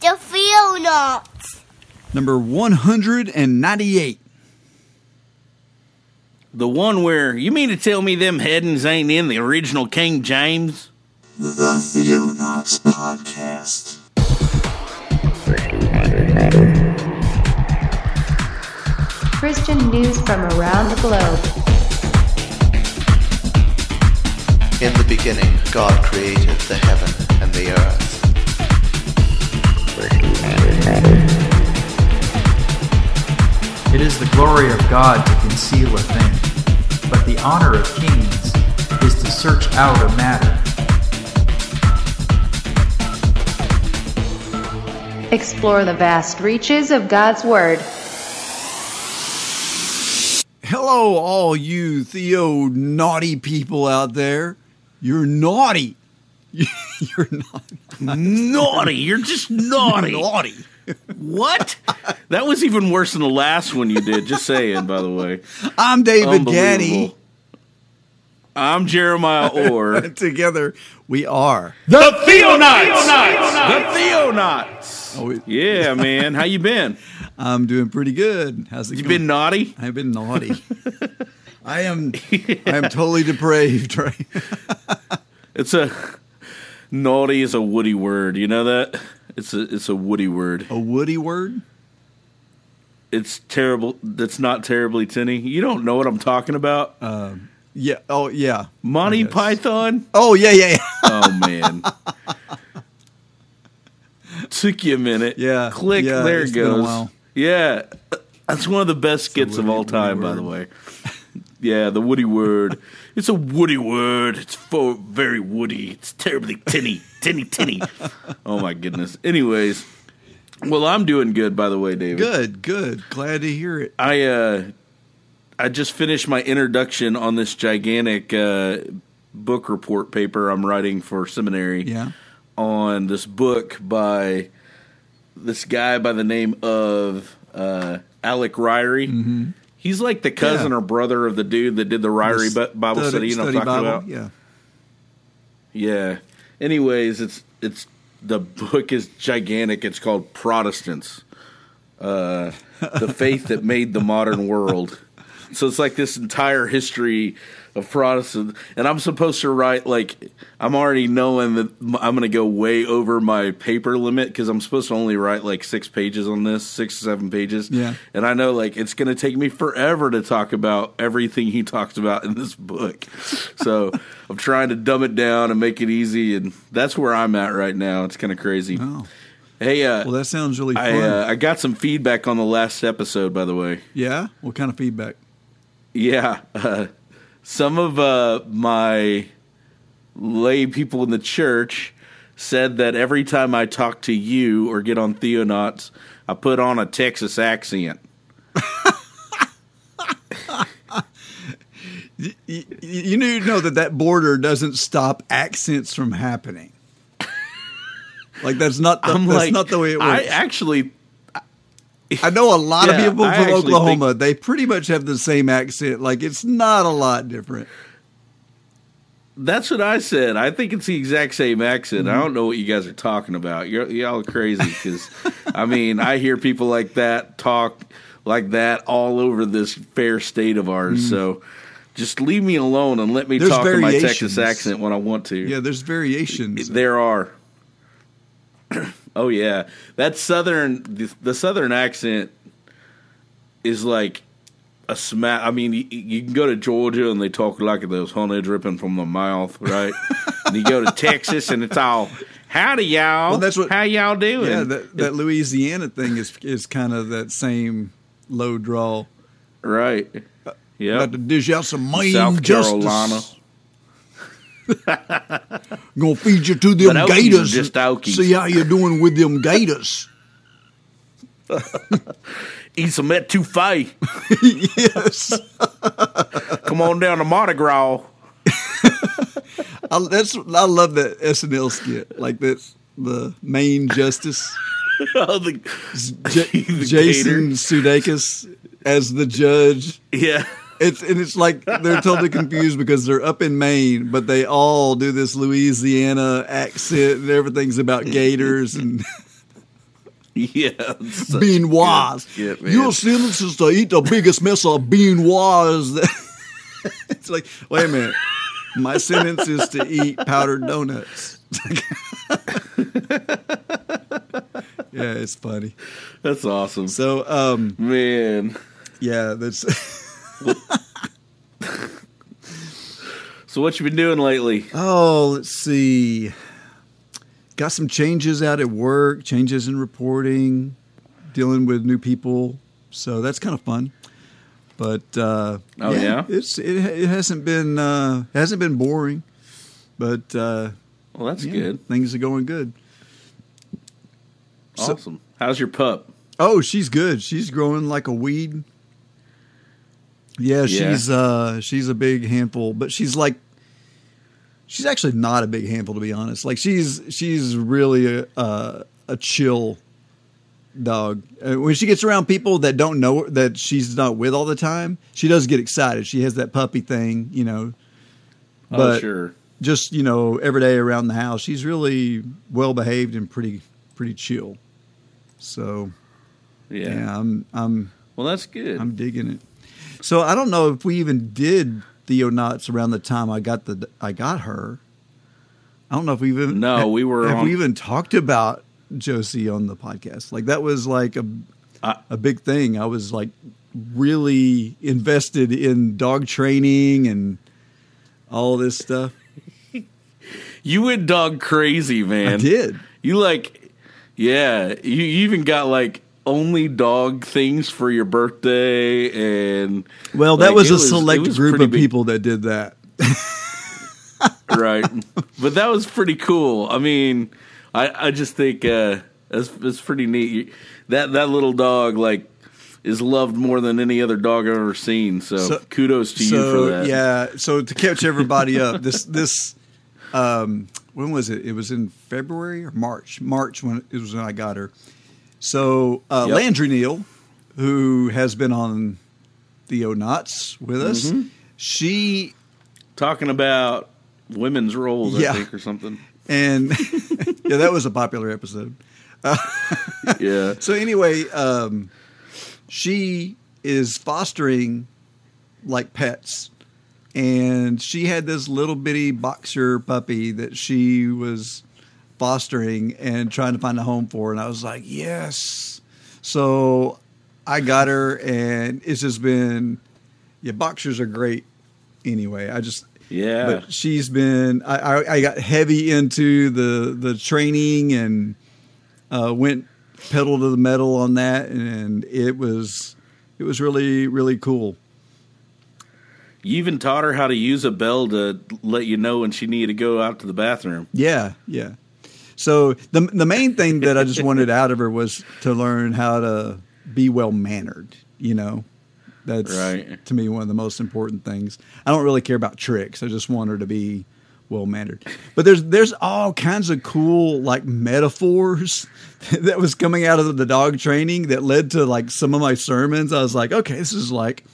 The Theonauts. Number 198. The one where you mean to tell me them headings ain't in the original King James? The Theonauts Podcast. Christian news from around the globe. In the beginning, God created the heaven and the earth. It is the glory of God to conceal a thing, but the honor of kings is to search out a matter. Explore the vast reaches of God's Word. Hello, all you Theo naughty people out there. You're naughty. You're not Naughty. You're just naughty. naughty. What? That was even worse than the last one you did. Just saying, by the way. I'm David Gaddy. I'm Jeremiah Orr. Together we are. the Theonauts. The Theonauts. Oh, it- Yeah, man. How you been? I'm doing pretty good. How's it You going? been naughty? I've been naughty. I am I am totally depraved, right? It's a naughty is a woody word. You know that? It's a it's a woody word. A woody word? It's terrible. That's not terribly tinny. You don't know what I'm talking about. Um, yeah. Oh yeah. Monty. Oh, Python. Oh yeah, yeah, yeah. Oh man. Took you a minute. Yeah, Click. yeah, there it goes. Yeah. That's one of the best skits of all time, woody by the way. Yeah, the woody word. It's a woody word. It's for very woody. It's terribly tinny, tinny, tinny. Oh my goodness. Anyways, well, I'm doing good, by the way, David. Good, good. Glad to hear it. I uh, I just finished my introduction on this gigantic uh, book report paper I'm writing for seminary Yeah. on this book by this guy by the name of uh, Alec Ryrie. He's like the cousin. Yeah. or brother of the dude that did the Ryrie The Bi- Bible study. You know what I'm talking about? Yeah. Yeah. Anyways, it's it's the book is gigantic. It's called Protestants, uh, the faith that made the modern world. So it's like this entire history of Protestant, and I'm supposed to write like I'm already knowing that I'm going to go way over my paper limit because I'm supposed to only write like six pages on this, six seven pages. Yeah. and I know like it's going to take me forever to talk about everything he talks about in this book. So I'm trying to dumb it down and make it easy, and that's where I'm at right now. It's kind of crazy. Oh. Hey, uh, Well, that sounds really. I uh, I got some feedback on the last episode, by the way. yeah. What kind of feedback? Yeah, uh, some of uh, my lay people in the church said that every time I talk to you or get on Theonauts, I put on a Texas accent. You, you, you need to know that that border doesn't stop accents from happening. Like that's not the, I'm that's like, not the way it works. I actually, I know a lot Yeah, of people from Oklahoma. they pretty much have the same accent. Like it's not a lot different. that's what I said. I think it's the exact same accent. Mm-hmm. I don't know what you guys are talking about. You're, y'all are crazy because, I mean, I hear people like that talk like that all over this fair state of ours. So just leave me alone and let me. There's talk in my. Texas accent when I want to. Yeah, there's variations. There are. Oh yeah, that southern the, the southern accent is like a smack. I mean, you, you can go to Georgia and they talk like those honey dripping from the mouth, right? and you go to Texas and it's all howdy y'all. Well, that's what- how y'all doing? yeah, that, that Louisiana thing is is kind of that same low draw. right. Uh, yeah. About to dish out some main South justice. Carolina. Gonna feed you to them But gators. just Okies. See how you're doing with them gators. Eat some etouffee. yes, Come on down to Mardi Gras. I, that's I love that SNL skit. Like that's the main justice, oh, the, J- the Jason gator. Sudeikis as the judge. Yeah. It's and it's like they're totally confused because they're up in Maine, but they all do this Louisiana accent and everything's about gators and Yeah, bean good. Your sentence is to eat the biggest mess of bean wise. it's like, wait a minute. My sentence is to eat powdered donuts. yeah, it's funny. That's awesome, So, um, man. yeah, that's So what you been doing lately? Oh, let's see. Got some changes out at work, changes in reporting, dealing with new people. So that's kind of fun. But uh, Oh, yeah? it's it, it hasn't been uh, hasn't been boring, but uh, Well, that's yeah, good. Things are going good. So- Awesome. How's your pup? Oh, she's good. She's growing like a weed. Yeah, Yeah. she's uh she's a big handful, but she's like she's actually not a big handful to be honest. Like she's she's really a a, a chill dog. Uh, when she gets around people that don't know that she's not with all the time, she does get excited. She has that puppy thing, you know. oh, But sure. just, you know, every day around the house, she's really well behaved and pretty pretty chill. So, Yeah. yeah, I'm I'm Well, that's good. I'm digging it. So I don't know if we even did Theonauts around the time I got the I got her. I don't know if we've even No, we were have on- we even talked about Josie on the podcast. Like that was like a I- a big thing. I was like really invested in dog training and all this stuff. you went dog crazy, man. I did. You like, yeah. You, you even got like only dog things for your birthday, and Well, that like, was a select was group of big- people that did that. right? but that was pretty cool. I mean, I I just think uh, it's it's pretty neat. That that little dog like is loved more than any other dog I've ever seen. So, So- kudos to you for that. yeah so to catch everybody up this this um when was it it was in february or march march when it was when i got her so uh Yep. landry neal who has been on Theonauts with us Mm-hmm. she Talking about women's roles, Yeah. I think, or something. and yeah that was a popular episode Yeah. so anyway um she is fostering like pets and she had this little bitty boxer puppy that she was fostering and trying to find a home for and i was like yes. So i got her and it's just been yeah boxers are great anyway. I just Yeah. but she's been I, I, I got heavy into the the training and uh, went pedal to the metal on that and it was it was really really cool. You even taught her how to use a bell to let you know when she needed to go out to the bathroom. yeah yeah so the the main thing that i just wanted out of her was to learn how to be well mannered you know? That's Right. to me one of the most important things. I don't really care about tricks. I just want her to be well mannered but there's there's all kinds of cool like metaphors that was coming out of the dog training that led to like some of my sermons. I was like okay this is like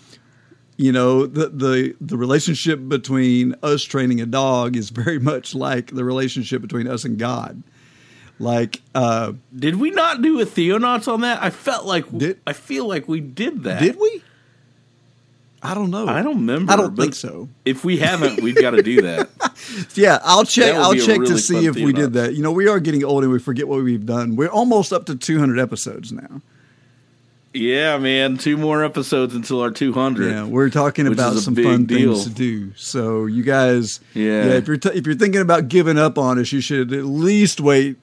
you know the the the relationship between us training a dog is very much like the relationship between us and god like uh Did we not do a Theonauts on that? I felt like Did- I feel like we did that. did we i don't know I don't remember. i don't think so If we haven't, we've got to do that. Yeah, I'll check. I'll check to see if we did that. You know, we are getting old and we forget what we've done. We're almost up to 200 episodes now. yeah, man. Two more episodes until our 200. Yeah, we're talking about some fun deal. things to do. So you guys, Yeah. if you're t- if you're thinking about giving up on us, you should at least wait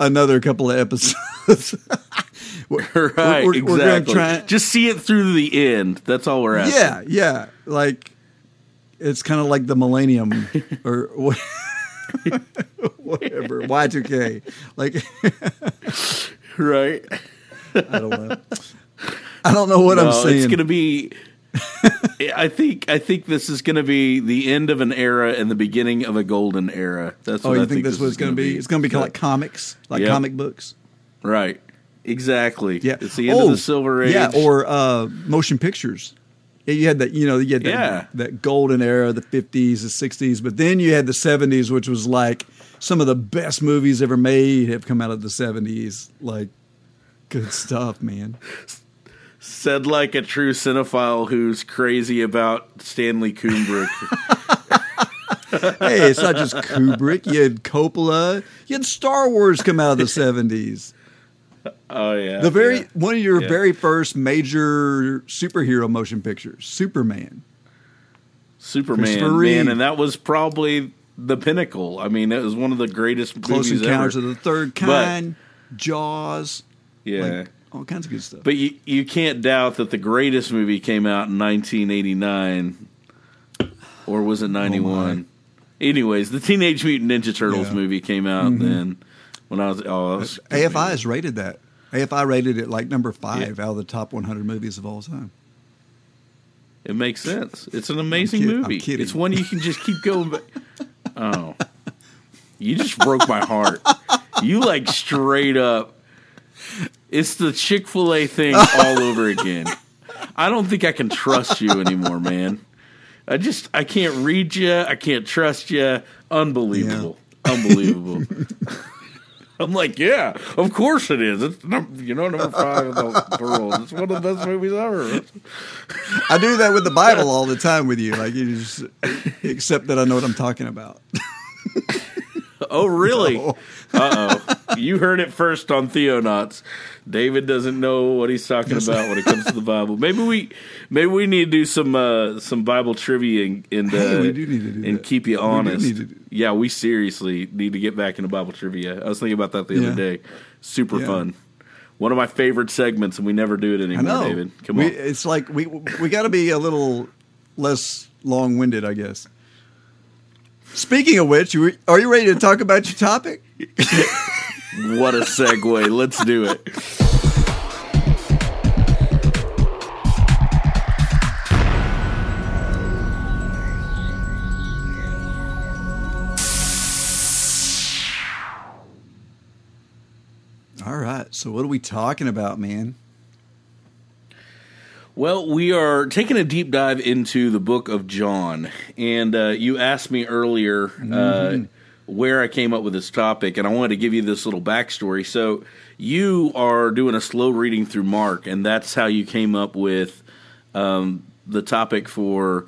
another couple of episodes. We're- right, we're- we're gonna exactly. try- Just see it through to the end. That's all we're asking. yeah, yeah, like it's kind of like the millennium or whatever Y2K. Like Right. I don't know. I don't know what I'm saying. It's going to be. I think I think this is going to be the end of an era and the beginning of a golden era. That's Oh, what you I think, that's this it's going to be? It's going to be like comics, like Yep. comic books. right. Exactly. Yeah, It's the end oh, of the silver age. Yeah, or uh, motion pictures. You had that. You know, you had that, Yeah. that golden era, the fifties, the sixties, but then you had the seventies, which was like some of the best movies ever made have come out of the seventies. Like Good stuff, man. Said like a true cinephile who's crazy about Stanley Kubrick. Hey, it's not just Kubrick. You had Coppola. You had Star Wars come out of the seventies. oh yeah, The very yeah. one of your Yeah. very first major superhero motion pictures, Superman. Superman, Christopher Reeve. man, and that was probably the pinnacle. I mean, it was one of the greatest Close movies Encounters ever. of the Third Kind, Jaws, yeah, like, all kinds of good stuff. but you you can't doubt that the greatest movie came out in 1989, or was it 91? Anyways, the Teenage Mutant Ninja Turtles Yeah. Mm-hmm. movie came out then. When I was, oh, I was AFI has rated that. AFI rated it like number five out of the top 100 movies of all time. It makes sense. It's an amazing kid- I'm movie. kidding. It's one you can just keep going back. Oh, you just broke my heart. You like straight up. It's the Chick Fil A thing all over again. I don't think I can trust you anymore, man. I just I can't read you. I can't trust you. Unbelievable, unbelievable. I'm like, yeah, of course it is. It's num- you know number five in the world. It's one of the best movies ever. I do that with the Bible all the time with you. Like you just accept that I know what I'm talking about. Oh, really? No. Uh oh. You heard it first on Theonauts. David doesn't know what he's talking about when it comes to the Bible. Maybe we, maybe we need to do some uh, some Bible trivia and, and, uh, Hey, we do need to do and keep you honest. to do- yeah, we seriously need to get back into Bible trivia. I was thinking about that the Yeah. other day. Super Yeah. fun. One of my favorite segments, and we never do it anymore. David, come we, on. It's like we we got to be a little less long winded, I guess. Speaking of which, are you ready to talk about your topic? What a segue! Let's do it. All right. So what are we talking about, man? Well, we are taking a deep dive into the book of John. And uh, you asked me earlier uh, where I came up with this topic, and I wanted to give you this little backstory. So, you are doing a slow reading through Mark, and that's how you came up with um, the topic for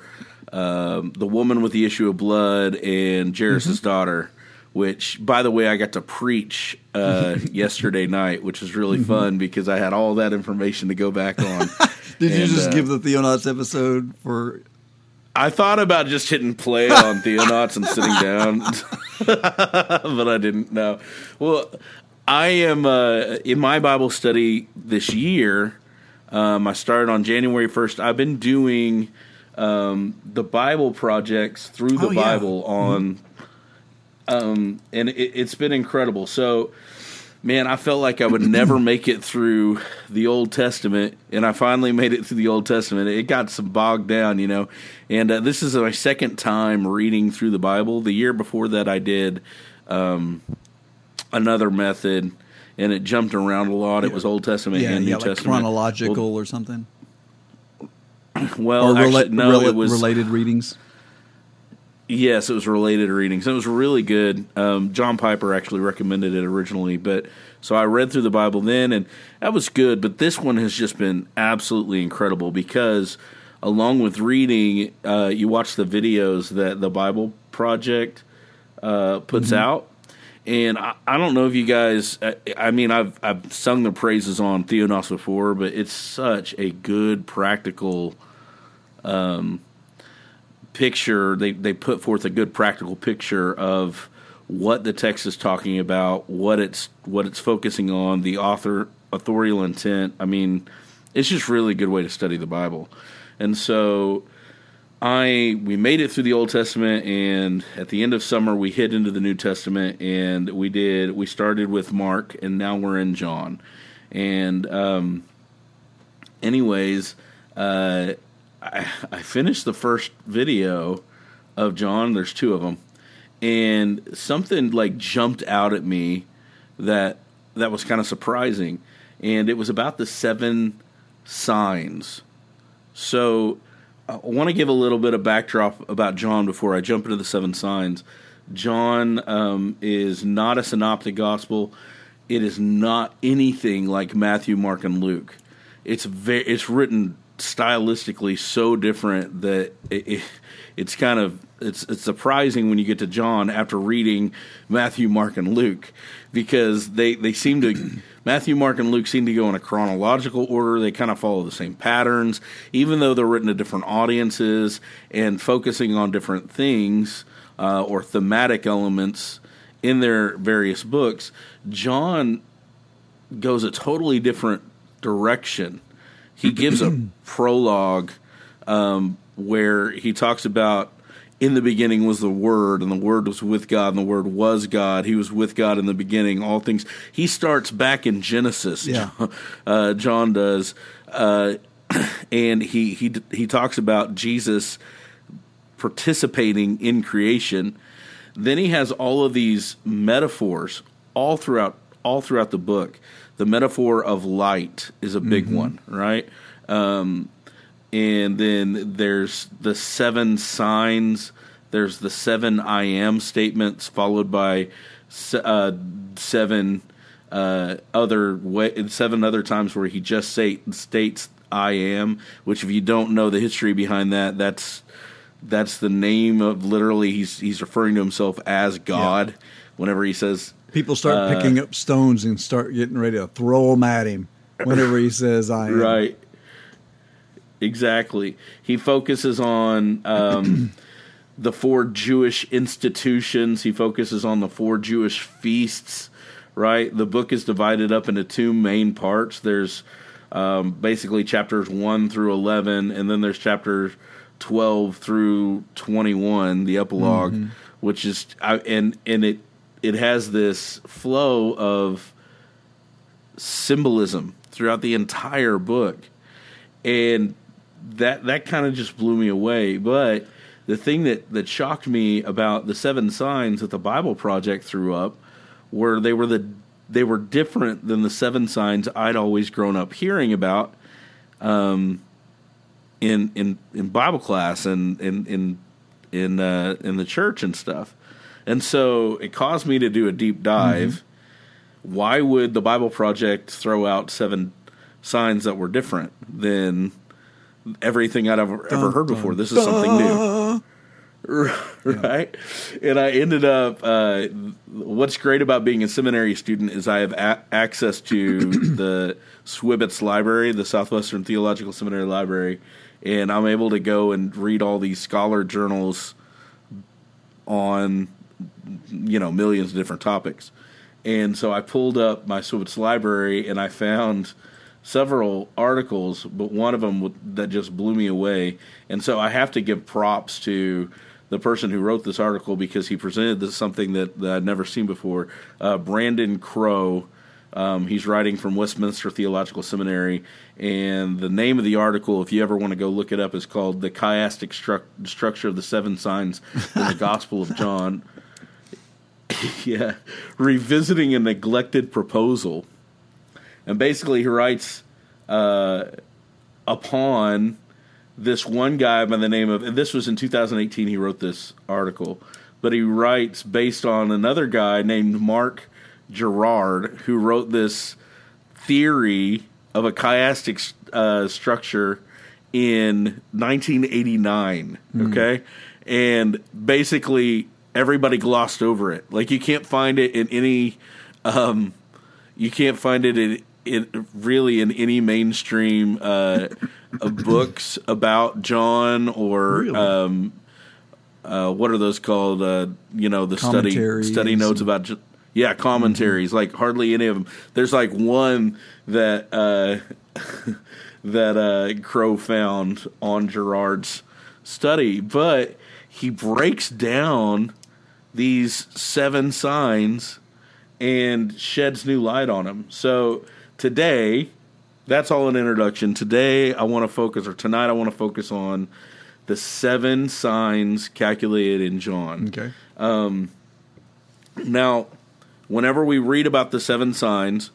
um, the woman with the issue of blood and Jairus' daughter. Which, by the way, I got to preach uh, yesterday night, which was really fun because I had all that information to go back on. Did you just uh, give the Theonauts episode for? I thought about just hitting play on Theonauts and sitting down, but I didn't know. Well, I am uh, in my Bible study this year. Um, I started on January 1st. I've been doing um, the Bible projects through the Oh, yeah. Bible on, um, and it, it's been incredible. So, man, I felt like I would never make it through the Old Testament, and I finally made it through the Old Testament. It got some bogged down, you know. And uh, this is my second time reading through the Bible. The year before that, I did um, another method, and it jumped around a lot. It was Old Testament Yeah, and New like Testament. chronological or something, Well, or rela- actually, no, rela- it was related readings. Yes, it was related readings. It was really good. Um, John Piper actually recommended it originally, but so I read through the Bible then, and that was good. But this one has just been absolutely incredible because, along with reading, uh, you watch the videos that the Bible Project uh, puts out, and I, I don't know if you guys. I, I mean, I've I've sung the praises on Theonauts before, but it's such a good practical picture they they put forth a good practical picture of what the text is talking about what it's what it's focusing on the author authorial intent. I mean it's just really a good way to study the bible. And so i we made it through the old testament and at the end of summer we hit into the new testament and we did we started with mark and now we're in john. And um anyways uh I, I finished the first video of John. There's two of them, and something like jumped out at me that that was kind of surprising, and it was about the seven signs. So I want to give a little bit of backdrop about John before I jump into the seven signs. John um, is not a synoptic gospel. it is not anything like Matthew, Mark, and Luke. It's very it's written stylistically so different that it, it, it's kind of it's it's surprising when you get to John after reading Matthew, Mark, and Luke because they they seem to Matthew, Mark, and Luke seem to go in a chronological order. They kind of follow the same patterns, even though they're written to different audiences and focusing on different things uh, or thematic elements in their various books. John goes a totally different direction. He gives a prologue um, where he talks about in the beginning was the Word, and the Word was with God, and the Word was God. He was with God in the beginning. All things. He starts back in Genesis. Yeah. John, uh, John does, uh, and he he he talks about Jesus participating in creation. Then he has all of these metaphors all throughout all throughout the book. The metaphor of light is a big one, right? Um, and then there's the seven signs. There's the seven I am statements, followed by se- uh, seven uh, other way, seven other times where he just say, states I am. Which, if you don't know the history behind that, that's that's the name of literally he's he's referring to himself as God. Whenever he says People start Uh, picking up stones and start getting ready to throw them at him whenever he says, "I am." Right. Exactly. He focuses on um, the four Jewish institutions. He focuses on the four Jewish feasts. Right. The book is divided up into two main parts. There's um, basically chapters one through eleven, and then there's chapters twelve through twenty-one, the epilog which is I, and and it it has this flow of symbolism throughout the entire book. And that that kind of just blew me away. But the thing that that shocked me about the seven signs that the bible project threw up were they were the they were different than the seven signs i'd always grown up hearing about um in in in bible class and in in in uh in the church and stuff and so it caused me to do a deep dive why would the Bible Project throw out seven signs that were different than everything I'd ever, ever heard before? This is something new. Right? And I ended up, uh, what's great about being a seminary student is I have a- access to the Swibbits Library, the Southwestern Theological Seminary Library, and I'm able to go and read all these scholar journals on you know millions of different topics. And so i pulled up my Swibbits library and i found several articles but one of them w- that just blew me away. And so i have to give props to the person who wrote this article because he presented this something that, that i'd never seen before. Uh, Brandon Crowe um, he's writing from Westminster Theological Seminary, and the name of the article, if you ever want to go look it up, is called "The Chiastic Stru- Structure of the Seven Signs in the Gospel of John." yeah, revisiting a neglected proposal, and basically he writes uh, upon this one guy by the name of, and this was in 2018. He wrote this article, but he writes based on another guy named Marc Girard who wrote this theory of a chiastic uh, structure in 1989. Okay, and basically everybody glossed over it. Like you can't find it in any, um, you can't find it in, in really in any mainstream uh, books about John or. Really? Um, uh, what are those called? Uh, you know, the study study notes about, yeah, commentaries. Like hardly any of them. There's like one that uh, that uh, Crowe found on Girard's study, but he breaks down these seven signs and sheds new light on them. So today, that's all an introduction. Today, I want to focus, or tonight, I want to focus on the seven signs calculated in John. Okay. Now, whenever we read about the seven signs,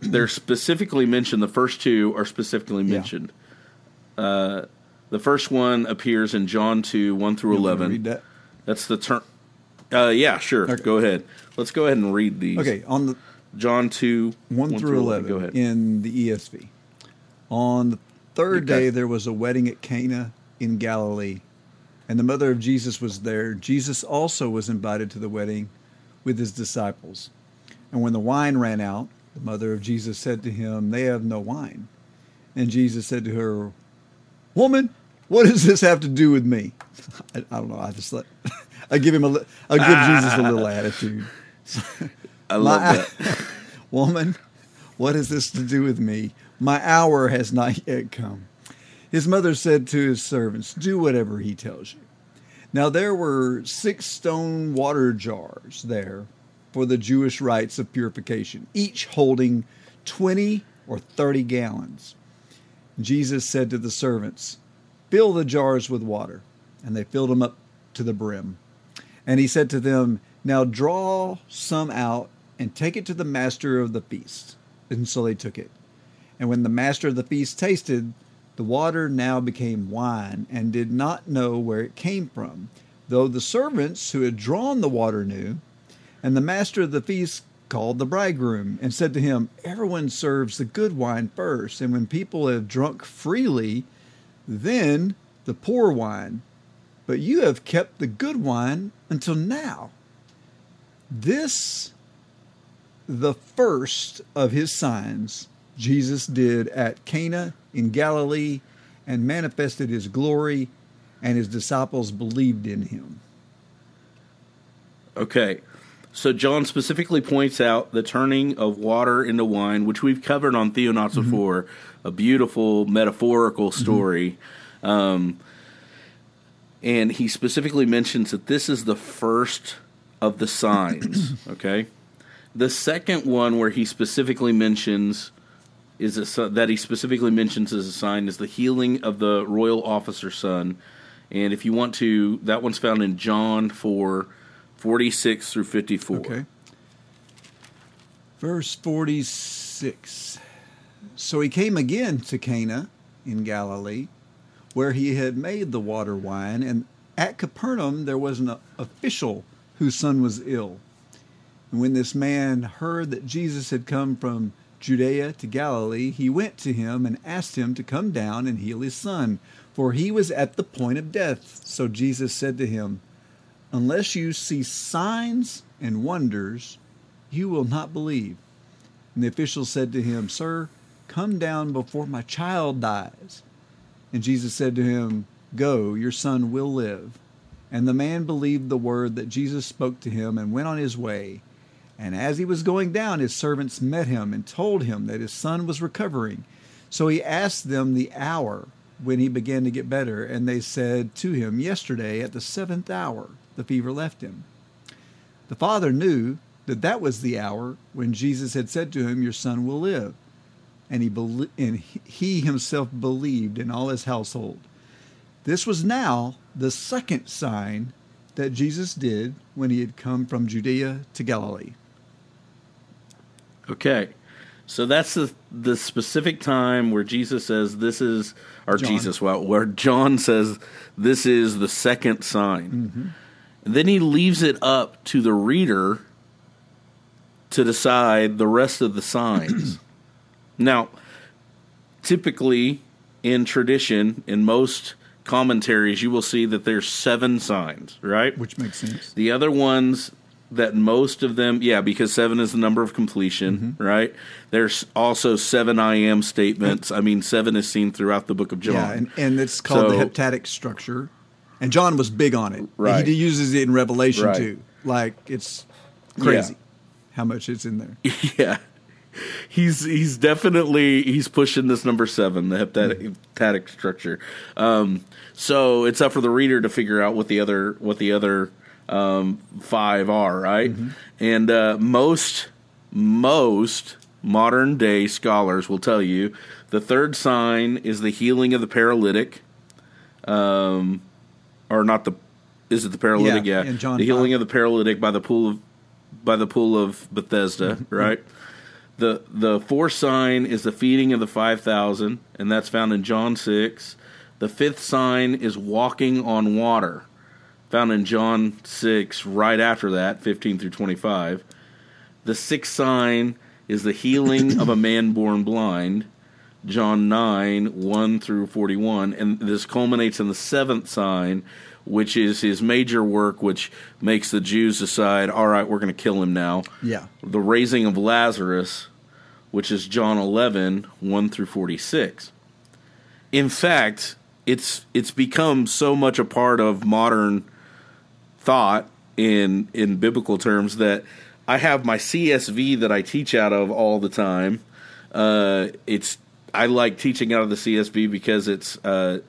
they're specifically mentioned. The first two are specifically Yeah. mentioned. Uh, the first one appears in John 2 1 through You wanna 11. That's the term. Uh, yeah, sure. Okay. Go ahead. Let's go ahead and read these. Okay, on the John 2, 1 through 11, Go ahead. in the ESV. On the third Okay. day, there was a wedding at Cana in Galilee, and the mother of Jesus was there. Jesus also was invited to the wedding with his disciples. And when the wine ran out, the mother of Jesus said to him, They have no wine. And Jesus said to her, Woman, what does this have to do with me? I, I don't know. I just let I give him a I'll give Jesus a little attitude. I love My- that. Woman, what has this to do with me? My hour has not yet come. His mother said to his servants, Do whatever he tells you. Now there were six stone water jars there for the Jewish rites of purification, each holding 20 or 30 gallons. Jesus said to the servants, Fill the jars with water. And they filled them up to the brim. And he said to them, Now draw some out and take it to the master of the feast. And so they took it. And when the master of the feast tasted, the water now became wine and did not know where it came from, though the servants who had drawn the water knew. And the master of the feast called the bridegroom and said to him, Everyone serves the good wine first, and when people have drunk freely, then the poor wine. But you have kept the good wine until now. This, the first of his signs, Jesus did at Cana in Galilee and manifested his glory, and his disciples believed in him. Okay. So John specifically points out the turning of water into wine, which we've covered on Theonauts Mm-hmm. before, a beautiful metaphorical story. Um, and he specifically mentions that this is the first of the signs. okay. The second one where he specifically mentions is a, that he specifically mentions as a sign is the healing of the royal officer's son. And if you want to, that one's found in John 4, 46 through 54. Okay. Verse 46. So he came again to Cana in Galilee, where he had made the water wine, and at Capernaum there was an official whose son was ill. And when this man heard that Jesus had come from Judea to Galilee, he went to him and asked him to come down and heal his son, for he was at the point of death. So Jesus said to him, Unless you see signs and wonders, you will not believe. And the official said to him, Sir, come down before my child dies. And Jesus said to him, Go, your son will live. And the man believed the word that Jesus spoke to him and went on his way. And as he was going down, his servants met him and told him that his son was recovering. So he asked them the hour when he began to get better, and they said to him, Yesterday at the seventh hour, the fever left him. The father knew that that was the hour when Jesus had said to him, Your son will live. And he, belie- and he- himself believed in all his household. This was now the second sign that Jesus did when he had come from Judea to Galilee. Okay. So that's the the specific time where Jesus says this is or John. Jesus well where John says this is the second sign. And then he leaves it up to the reader to decide the rest of the signs. now, typically in tradition in most commentaries you will see that there's seven signs, right? Which makes sense. The other ones that most of them, yeah, because seven is the number of completion, Mm-hmm. right? There's also seven I am statements. I mean, seven is seen throughout the book of John. Yeah, and, and it's called So- the heptadic structure. And John was big on it. Right. He uses it in Revelation Right. too. Like it's crazy how much it's in there. yeah. He's he's definitely he's pushing this number seven, the heptadic, heptadic structure. Um, so it's up for the reader to figure out what the other what the other um, five are, right? And uh, most most modern day scholars will tell you the third sign is the healing of the paralytic, um, or not the is it the paralytic? Yeah, Yeah, John the healing 5. of the paralytic by the pool of by the pool of Bethesda, Mm-hmm. right? The the fourth sign is the feeding of the five thousand, and that's found in John six. The fifth sign is walking on water. found in John 6, right after that, 15 through 25. The sixth sign is the healing of a man born blind, John 9, 1 through 41. And this culminates in the seventh sign, which is his major work, which makes the Jews decide, all right, we're going to kill him now. Yeah. The raising of Lazarus, which is John 11, 1 through 46. In fact, it's it's become so much a part of modern thought in in biblical terms that I have my CSV that I teach out of all the time. Uh, it's I like teaching out of the CSV because it's uh,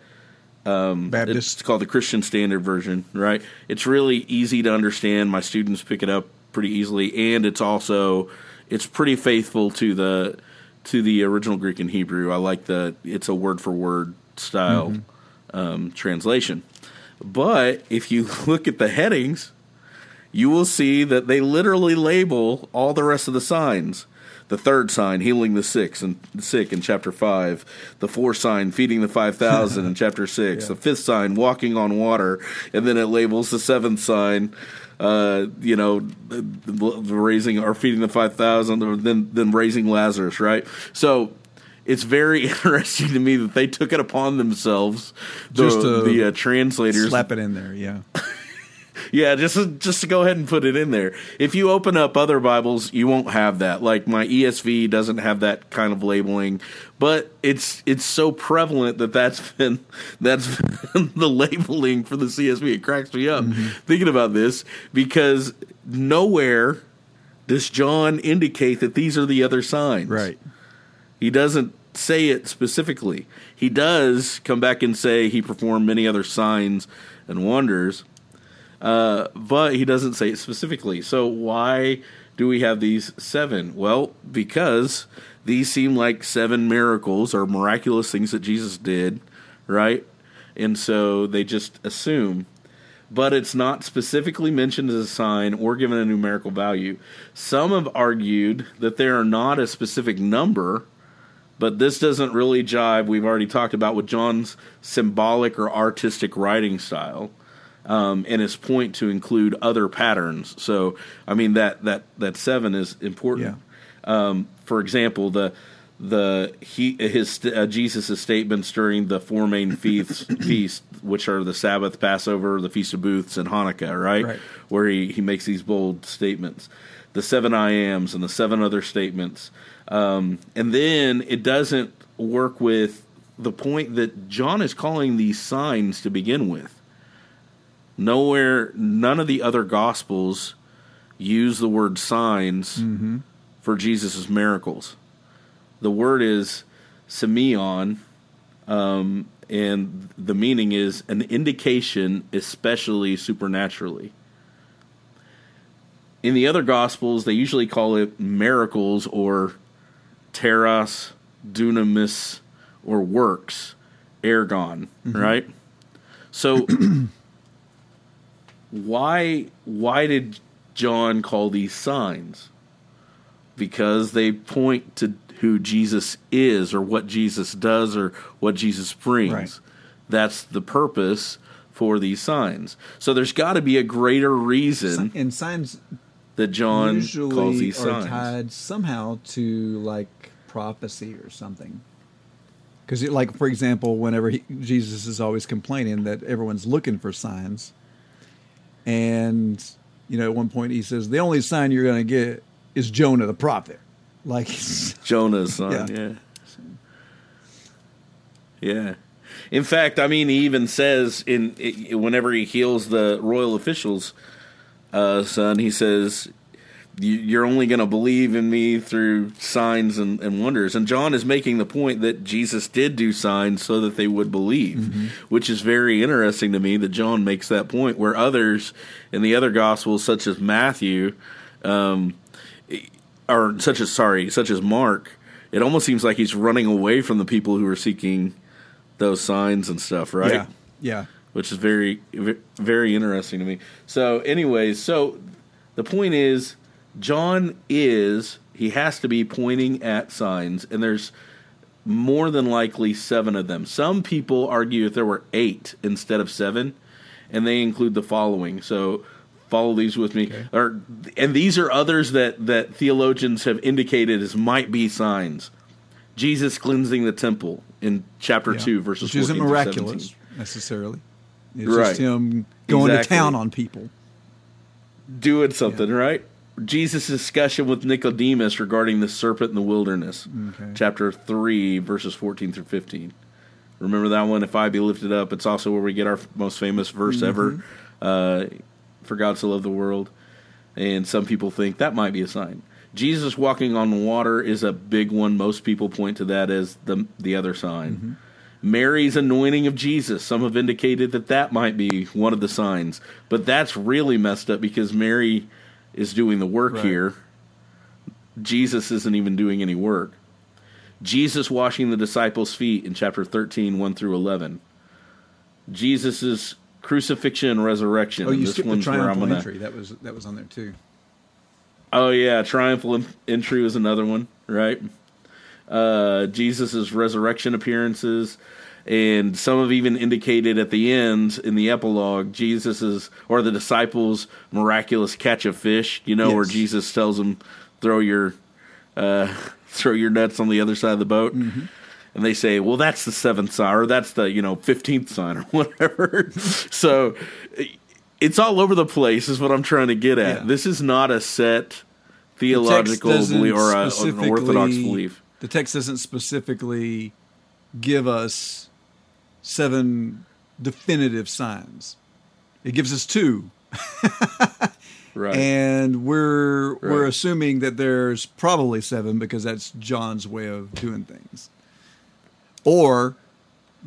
Baptist. it's called the Christian Standard Version, right? It's really easy to understand. My students pick it up pretty easily, and it's also it's pretty faithful to the to the original Greek and Hebrew. I like the it's a word for word style um, translation. But if you look at the headings, you will see that they literally label all the rest of the signs. The third sign, healing the sick and sick in chapter five. The fourth sign, feeding the five thousand in chapter six. The fifth sign, walking on water, and then it labels the seventh sign. Uh, you know, raising or feeding the five thousand, or then then raising Lazarus. Right. So it's very interesting to me that they took it upon themselves, the, Just the uh, translators, Slap it in there, yeah. yeah, just just to go ahead and put it in there. If you open up other Bibles, you won't have that. Like my ESV doesn't have that kind of labeling, but it's it's so prevalent that that's been that's been the labeling for the CSV. It cracks me up mm-hmm. thinking about this because nowhere does John indicate that these are the other signs. Right. He doesn't say it specifically. He does come back and say he performed many other signs and wonders, uh, but he doesn't say it specifically. So why do we have these seven? Well, because these seem like seven miracles or miraculous things that Jesus did, right? And so they just assume. But it's not specifically mentioned as a sign or given a numerical value. Some have argued that there are not a specific number but this doesn't really jive. We've already talked about with John's symbolic or artistic writing style, um, and his point to include other patterns. So, I mean that that that seven is important. Um, for example, the the he his uh, Jesus' statements during the four main feasts, feasts, which are the Sabbath, Passover, the Feast of Booths, and Hanukkah, right? Right. Where he he makes these bold statements, the seven I ams and the seven other statements. Um, and then it doesn't work with the point that John is calling these signs to begin with. Nowhere, none of the other gospels use the word signs for Jesus' miracles. The word is semeion, um, and the meaning is an indication, especially supernaturally. In the other gospels, they usually call it miracles or teras, dunamis, or works, ergon, right? So why why did John call these signs? Because they point to who Jesus is or what Jesus does or what Jesus brings. Right. That's the purpose for these signs. So there's got to be a greater reason And signs that John usually calls these are signs. tied somehow to like prophecy or something. Because, like for example, whenever he, Jesus is always complaining that everyone's looking for signs, and you know, at one point he says the only sign you're going to get is Jonah the prophet. Like, Jonah's son. Yeah. Yeah. yeah. In fact, I mean, he even says in whenever he heals the royal officials' uh, son, he says, "You- "You're only going to believe in me through signs and, and wonders." And John is making the point that Jesus did do signs so that they would believe, which is very interesting to me that John makes that point. Where others in the other gospels, such as Matthew, um, or such as sorry, such as Mark, it almost seems like he's running away from the people who are seeking those signs and stuff, right? yeah, yeah, Which is very very interesting to me. So, anyways, so the point is, John is he has to be pointing at signs, and there's more than likely seven of them. Some people argue if there were eight instead of seven, and they include the following. So follow these with me. Or and these are others that that theologians have indicated as might be signs. Jesus cleansing the temple in chapter Yeah. two, verses Which isn't 14 through miraculous 17. necessarily. It's Right. just him going Exactly. to town on people. doing something, right? Jesus' discussion with Nicodemus regarding the serpent in the wilderness, Okay. chapter 3, verses 14 through 15. Remember that one? If I be lifted up, it's also where we get our most famous verse ever. Uh, For God so loved the world. And some people think that might be a sign. Jesus walking on water is a big one. Most people point to that as the the other sign. Mary's anointing of Jesus. Some have indicated that that might be one of the signs, but that's really messed up because Mary is doing the work Right. here. Jesus isn't even doing any work. Jesus washing the disciples' feet in chapter 13, 1 through 11. Jesus' crucifixion and resurrection. Oh, you this skipped the triumphal gonna- entry. That was that was on there too. Oh yeah, triumphal entry was another one, right? Uh, Jesus' resurrection appearances, and some have even indicated at the end in the epilogue, Jesus's or the disciples' miraculous catch of fish. You know, where Jesus tells them, "Throw your, uh, throw your nets on the other side of the boat." Mm-hmm. And they say, "Well, that's the seventh sign, or that's the you know fifteenth sign, or whatever." so it's all over the place, is what I'm trying to get at. Yeah. This is not a set theological belief or a, an orthodox belief. The text doesn't specifically give us seven definitive signs. It gives us two, Right. and we're we're assuming that there's probably seven because that's John's way of doing things. Or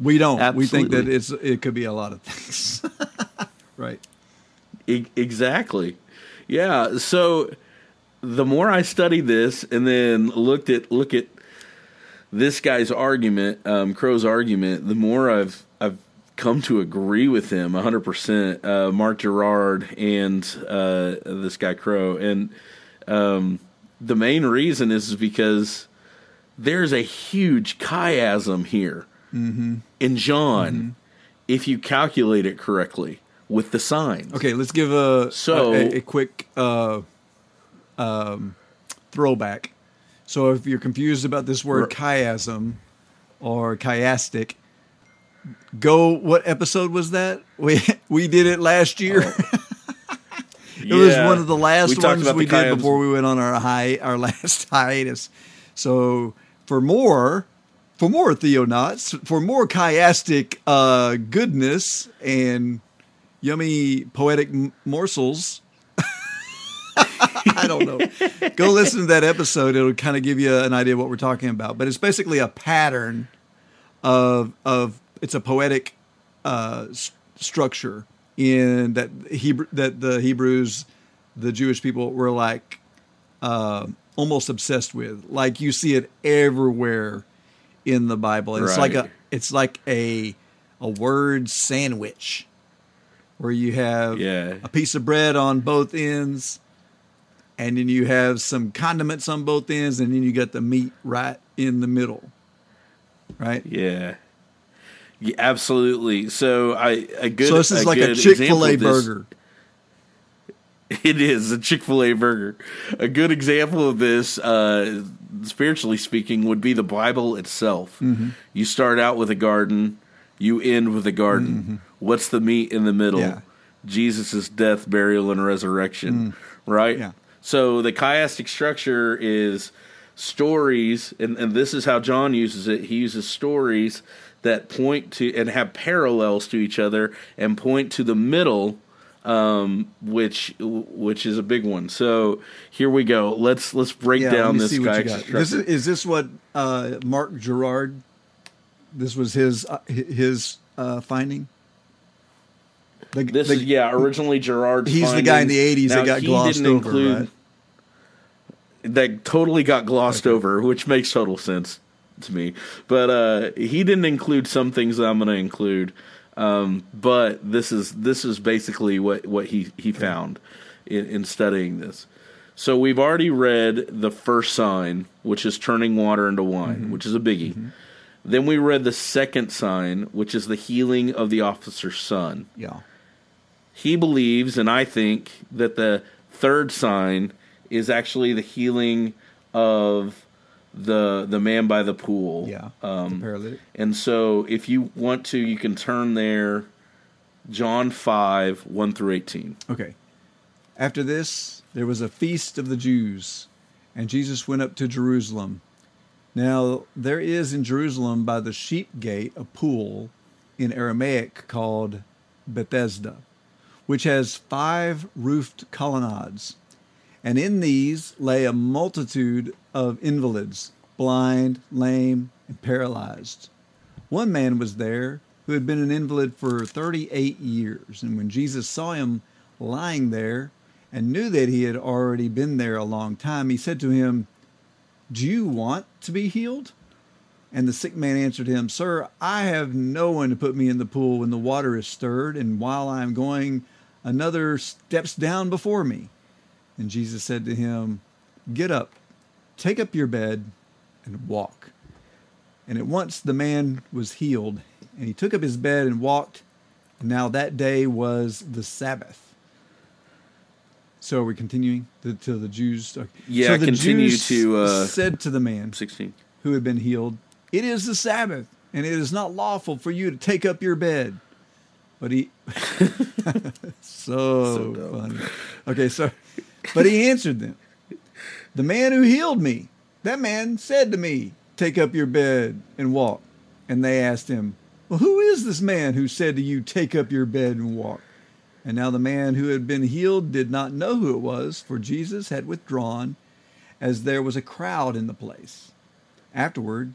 we don't. We think that it's it could be a lot of things. right. E- exactly. Yeah. So the more I studied this and then looked at look at this guy's argument, um, Crowe's argument, the more I've I've come to agree with him 100%. Uh, Marc Girard and uh, this guy Crow, and um, the main reason is because there's a huge chiasm here in John if you calculate it correctly with the signs. Okay, let's give a So- a, a quick uh, um, throwback. So if you're confused about this word chiasm or chiastic, go. What episode was that? We we did it last year. it was one of the last We ones we did chiasm. before we went on our high our last hiatus. So for more. For more theonauts, for more chiastic uh, goodness and yummy poetic m- morsels. I don't know. Go listen to that episode. It'll kind of give you an idea of what we're talking about. But it's basically a pattern of of it's a poetic uh, s- structure in that Hebrew that the Hebrews, the Jewish people were like uh, almost obsessed with. Like you see it everywhere in the Bible. It's like a it's like a a word sandwich where you have Yeah. a piece of bread on both ends and then you have some condiments on both ends and then you got the meat right in the middle. Right? Yeah. Yeah, absolutely. So I a good. so this is like a Chick fil A example of this- burger. It is a Chick Fil A burger. A good example of this, uh, spiritually speaking, would be the Bible itself. Mm-hmm. You start out with a garden, you end with a garden. What's the meat in the middle? Mm-hmm. Yeah. Jesus' death, burial, and resurrection. Right. Mm. Yeah. So the chiastic structure is stories, and, and this is how John uses it. He uses stories that point to and have parallels to each other and point to the middle um, which which is a big one. So here we go. Let's let's break Yeah, down me this guy's. This is, structure. is this what uh, Marc Girard? This was his uh, his uh, finding. The, This the- is yeah. Originally, Girard. He's the guy in the findings. '80s that got glossed didn't over, include- right? That totally got glossed over, which makes total sense to me. But uh, he didn't include some things that I'm going to include. Um, but this is this is basically what what he he found in, in studying this. So we've already read the first sign, which is turning water into wine, Mm-hmm. which is a biggie. Then we read the second sign, which is the healing of the officer's son. Yeah. He believes, and I think that the third sign is actually the healing of the the man by the pool. Yeah, Um, the paralytic. and so, if you want to, you can turn there, John five one through eighteen. Okay. After this, there was a feast of the Jews, and Jesus went up to Jerusalem. Now, there is in Jerusalem by the sheep gate a pool in Aramaic called Bethesda, which has five roofed colonnades. And in these lay a multitude of invalids, blind, lame, and paralyzed. One man was there who had been an invalid for 38 years, and when Jesus saw him lying there and knew that he had already been there a long time, he said to him, Do you want to be healed? And the sick man answered him, Sir, I have no one to put me in the pool when the water is stirred, and while I am going, another steps down before me. And Jesus said to him, Get up, take up your bed, and walk. And at once the man was healed, and he took up his bed and walked. And now that day was the Sabbath. So are we continuing to, to the Jews? Yeah, so the continue Jews to, uh, said to the man Sixteen. who had been healed, It is the Sabbath, and it is not lawful for you to take up your bed. But he, so, So funny. Okay, so, but he answered them, The man who healed me, that man said to me, Take up your bed and walk. And they asked him, Well, who is this man who said to you, Take up your bed and walk? And now the man who had been healed did not know who it was, for Jesus had withdrawn, as there was a crowd in the place. Afterward,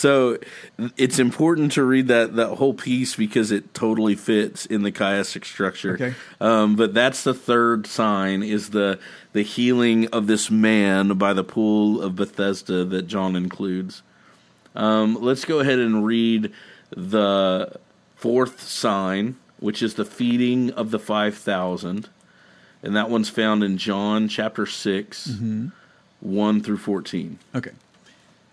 So it's important to read that that whole piece because it totally fits in the chiastic structure. Okay. Um, but that's the third sign is the the healing of this man by the pool of Bethesda that John includes. Um, let's go ahead and read the fourth sign, which is the feeding of the five thousand, and that one's found in John chapter 6 one through fourteen. Okay.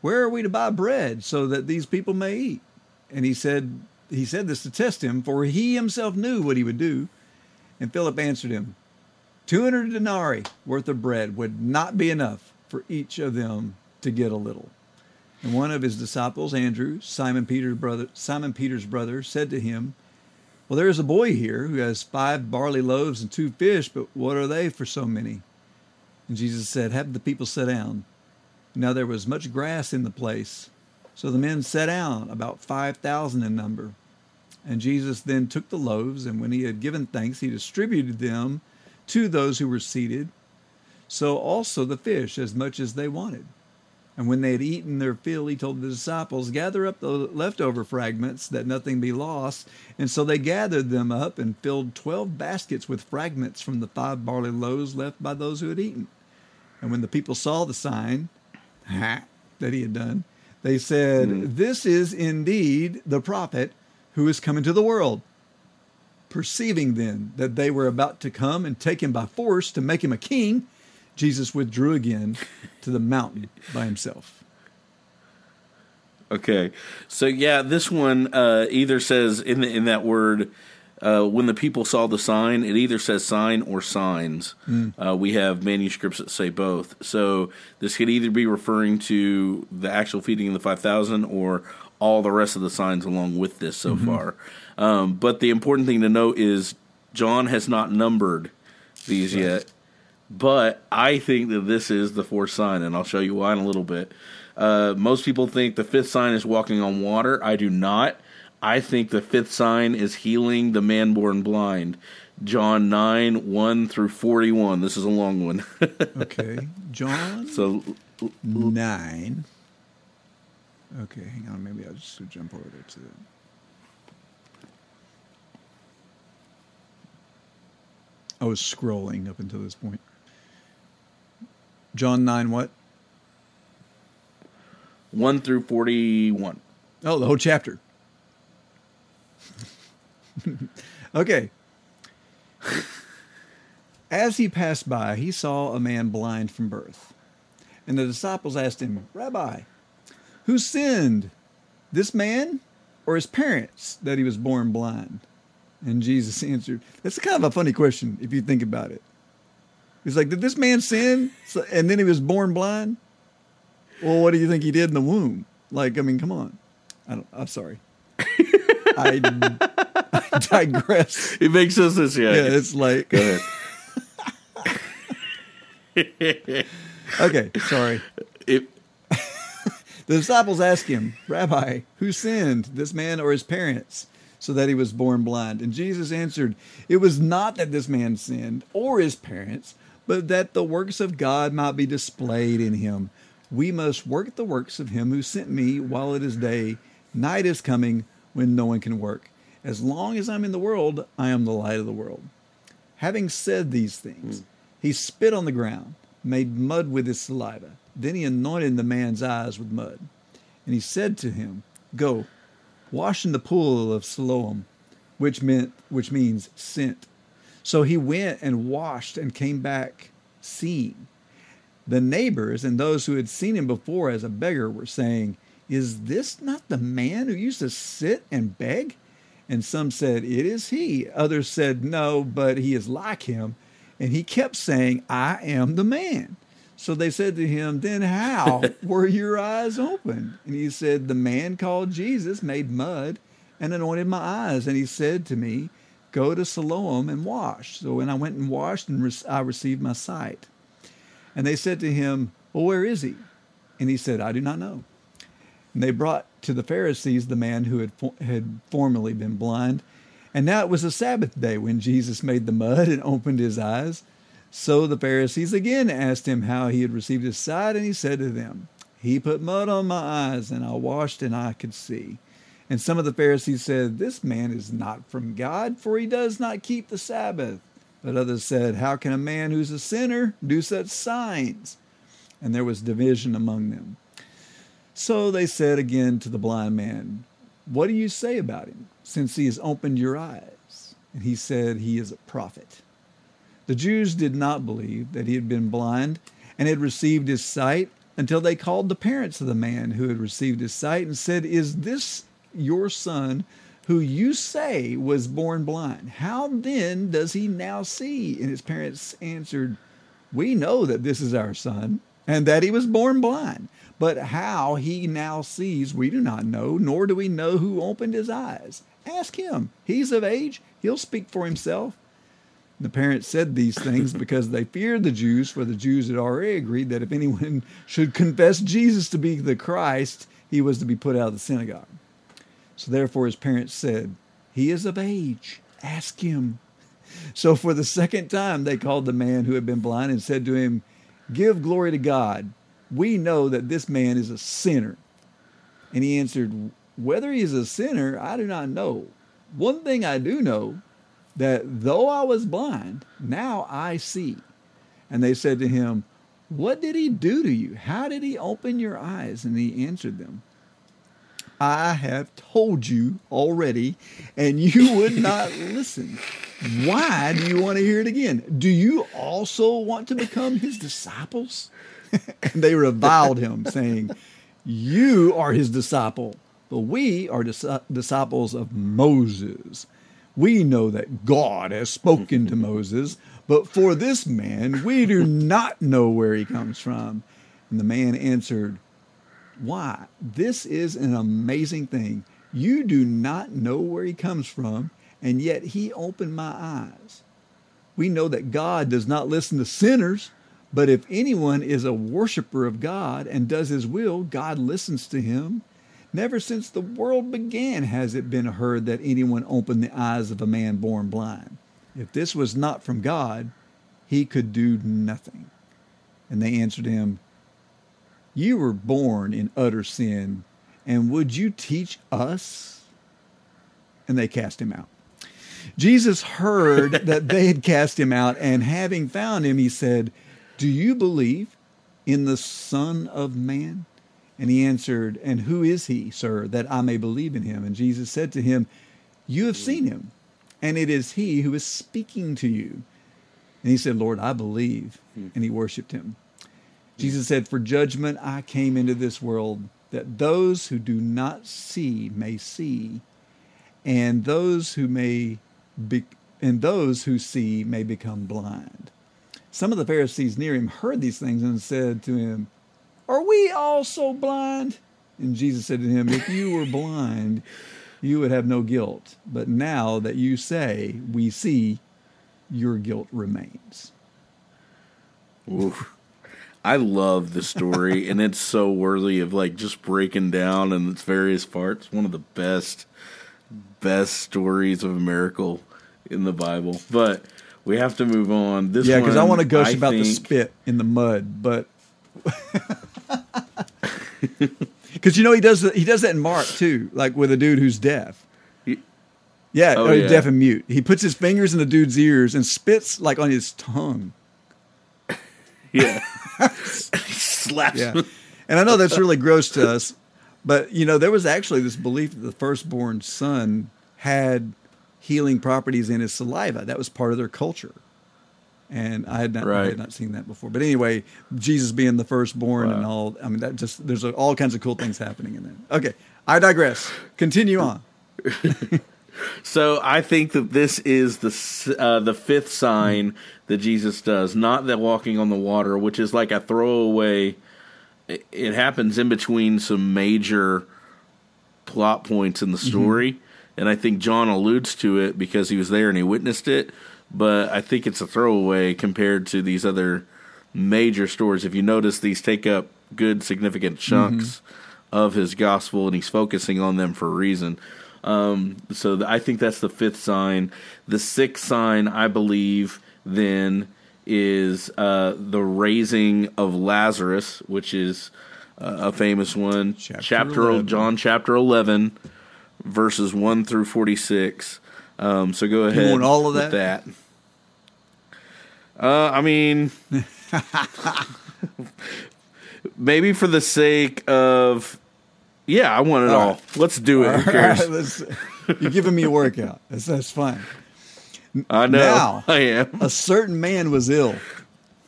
where are we to buy bread so that these people may eat? And he said, he said this to test him, for he himself knew what he would do. And Philip answered him, 200 denarii worth of bread would not be enough for each of them to get a little. And one of his disciples, Andrew, Simon Peter's brother, Simon Peter's brother, said to him, Well, there is a boy here who has five barley loaves and two fish, but what are they for so many? And Jesus said, Have the people sit down. Now there was much grass in the place. So the men sat down, about 5,000 in number. And Jesus then took the loaves, and when he had given thanks, he distributed them to those who were seated. So also the fish, as much as they wanted. And when they had eaten their fill, he told the disciples, Gather up the leftover fragments, that nothing be lost. And so they gathered them up and filled twelve baskets with fragments from the five barley loaves left by those who had eaten. And when the people saw the sign that he had done, they said, This is indeed the prophet who is come into the world. Perceiving then that they were about to come and take him by force to make him a king, Jesus withdrew again to the mountain by himself. Okay, so yeah, this one uh, either says in the, in that word uh, when the people saw the sign, it either says sign or signs. Uh, we have manuscripts that say both. So this could either be referring to the actual feeding of the five thousand or all the rest of the signs along with this so far. Um, but the important thing to note is John has not numbered these yet. but I think that this is the fourth sign, and I'll show you why in a little bit. Uh, most people think the fifth sign is walking on water. I do not. I think the fifth sign is healing the man born blind. John 9, 1 through 41. This is a long one. Okay, John so, nine. Okay, hang on. Maybe I'll just jump over there to. I was scrolling up until this point. John nine. What? 1 through 41. Oh, the whole chapter. okay. As he passed by, he saw a man blind from birth. And the disciples asked him, Rabbi, who sinned, this man or his parents, that he was born blind? And Jesus answered, That's kind of a funny question if you think about it. He's like, Did this man sin and then he was born blind? Well, what do you think he did in the womb? Like, I mean, come on. I I'm sorry. I, I digress. It makes sense. This, yeah. Yeah, it's like, Go ahead. okay, sorry. It, The disciples asked him, Rabbi, who sinned, this man or his parents, so that he was born blind? And Jesus answered, It was not that this man sinned or his parents, but that the works of God might be displayed in him. We must work the works of him who sent me while it is day. Night is coming when no one can work. As long as I'm in the world, I am the light of the world. Having said these things, hmm. he spit on the ground, made mud with his saliva. Then he anointed the man's eyes with mud. And he said to him, Go, wash in the pool of Siloam, which meant which means sent. So he went and washed and came back seeing. The neighbors and those who had seen him before as a beggar were saying, Is this not the man who used to sit and beg? And some said, It is he. Others said, No, but he is like him. And he kept saying, I am the man. So they said to him, Then how were your eyes opened? And he said, The man called Jesus made mud and anointed my eyes. And he said to me, Go to Siloam and wash. So when I went and washed, and re- I received my sight. And they said to him, Well, where is he? And he said, I do not know. And they brought to the Pharisees the man who had, fo- had formerly been blind. And now it was a Sabbath day when Jesus made the mud and opened his eyes. So the Pharisees again asked him how he had received his sight, and he said to them, He put mud on my eyes, and I washed, and I could see. And some of the Pharisees said, This man is not from God, for he does not keep the Sabbath. But others said, How can a man who's a sinner do such signs? And there was division among them. So they said again to the blind man, What do you say about him, since he has opened your eyes? And he said, He is a prophet. The Jews did not believe that he had been blind and had received his sight until they called the parents of the man who had received his sight and said, Is this your son who you say was born blind? How then does he now see? And his parents answered, We know that this is our son and that he was born blind. But how he now sees, we do not know, nor do we know who opened his eyes. Ask him. He's of age, he'll speak for himself. The parents said these things because they feared the Jews, for the Jews had already agreed that if anyone should confess Jesus to be the Christ, he was to be put out of the synagogue. So therefore his parents said, He is of age. Ask him. So for the second time they called the man who had been blind and said to him, Give glory to God. We know that this man is a sinner. And he answered, Whether he is a sinner, I do not know. One thing I do know, that though I was blind, now I see. And they said to him, What did he do to you? How did he open your eyes? And he answered them, I have told you already, and you would not listen. Why do you want to hear it again? Do you also want to become his disciples? and they reviled him, saying, You are his disciple, but we are dis- disciples of Moses. We know that God has spoken to Moses, but for this man, we do not know where he comes from. And the man answered, Why? This is an amazing thing. You do not know where he comes from, and yet he opened my eyes. We know that God does not listen to sinners, but if anyone is a worshiper of God and does his will, God listens to him. Never since the world began has it been heard that anyone opened the eyes of a man born blind. If this was not from God, he could do nothing. And they answered him, You were born in utter sin, and would you teach us? And they cast him out. Jesus heard that they had cast him out, and having found him, he said, Do you believe in the Son of Man? And he answered, And who is he, sir, that I may believe in him? And Jesus said to him, You have seen him, and it is he who is speaking to you. And he said, Lord, I believe. Hmm. And he worshiped him. Hmm. Jesus said, For judgment I came into this world, that those who do not see may see, and those who may be, and those who see may become blind. Some of the Pharisees near him heard these things and said to him, Are we also blind? And Jesus said to him, If you were blind, you would have no guilt. But now that you say, We see, your guilt remains. Oof. I love the story, and it's so worthy of like just breaking down in its various parts. One of the best, best stories of a miracle in the Bible. But we have to move on. This Yeah, because I want to ghost about the spit in the mud, but because you know he does he does that in Mark too, like with a dude who's deaf. He- Yeah, Oh, oh, yeah. deaf and mute. He puts his fingers in the dude's ears and spits like on his tongue. Yeah, slaps. Yeah, and I know that's really gross to us, but you know there was actually this belief that the firstborn son had healing properties in his saliva. That was part of their culture. And I had not, I had not seen that before. But anyway, Jesus being the firstborn and all, I mean, that just, there's all kinds of cool things happening in there. Okay, I digress. Continue on. So I think that this is the uh, the fifth sign that Jesus does, not the walking on the water, which is like a throwaway. It, it happens in between some major plot points in the story, and I think John alludes to it because he was there and he witnessed it. But I think it's a throwaway compared to these other major stories. If you notice, these take up good significant chunks of his gospel, and he's focusing on them for a reason. Um, so th- I think that's the fifth sign. The sixth sign, I believe, then is uh, the raising of Lazarus, which is uh, a famous one. Chapter chapter 11. John chapter eleven, verses one through forty six. Um, so go ahead. want all of that? that. Uh, I mean, maybe for the sake of, yeah, I want it all. right. Let's do it. All right, you're giving me a workout. That's, that's fine. I know. Now- I am. A certain man was ill,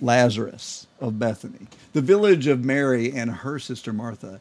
Lazarus of Bethany, the village of Mary and her sister Martha.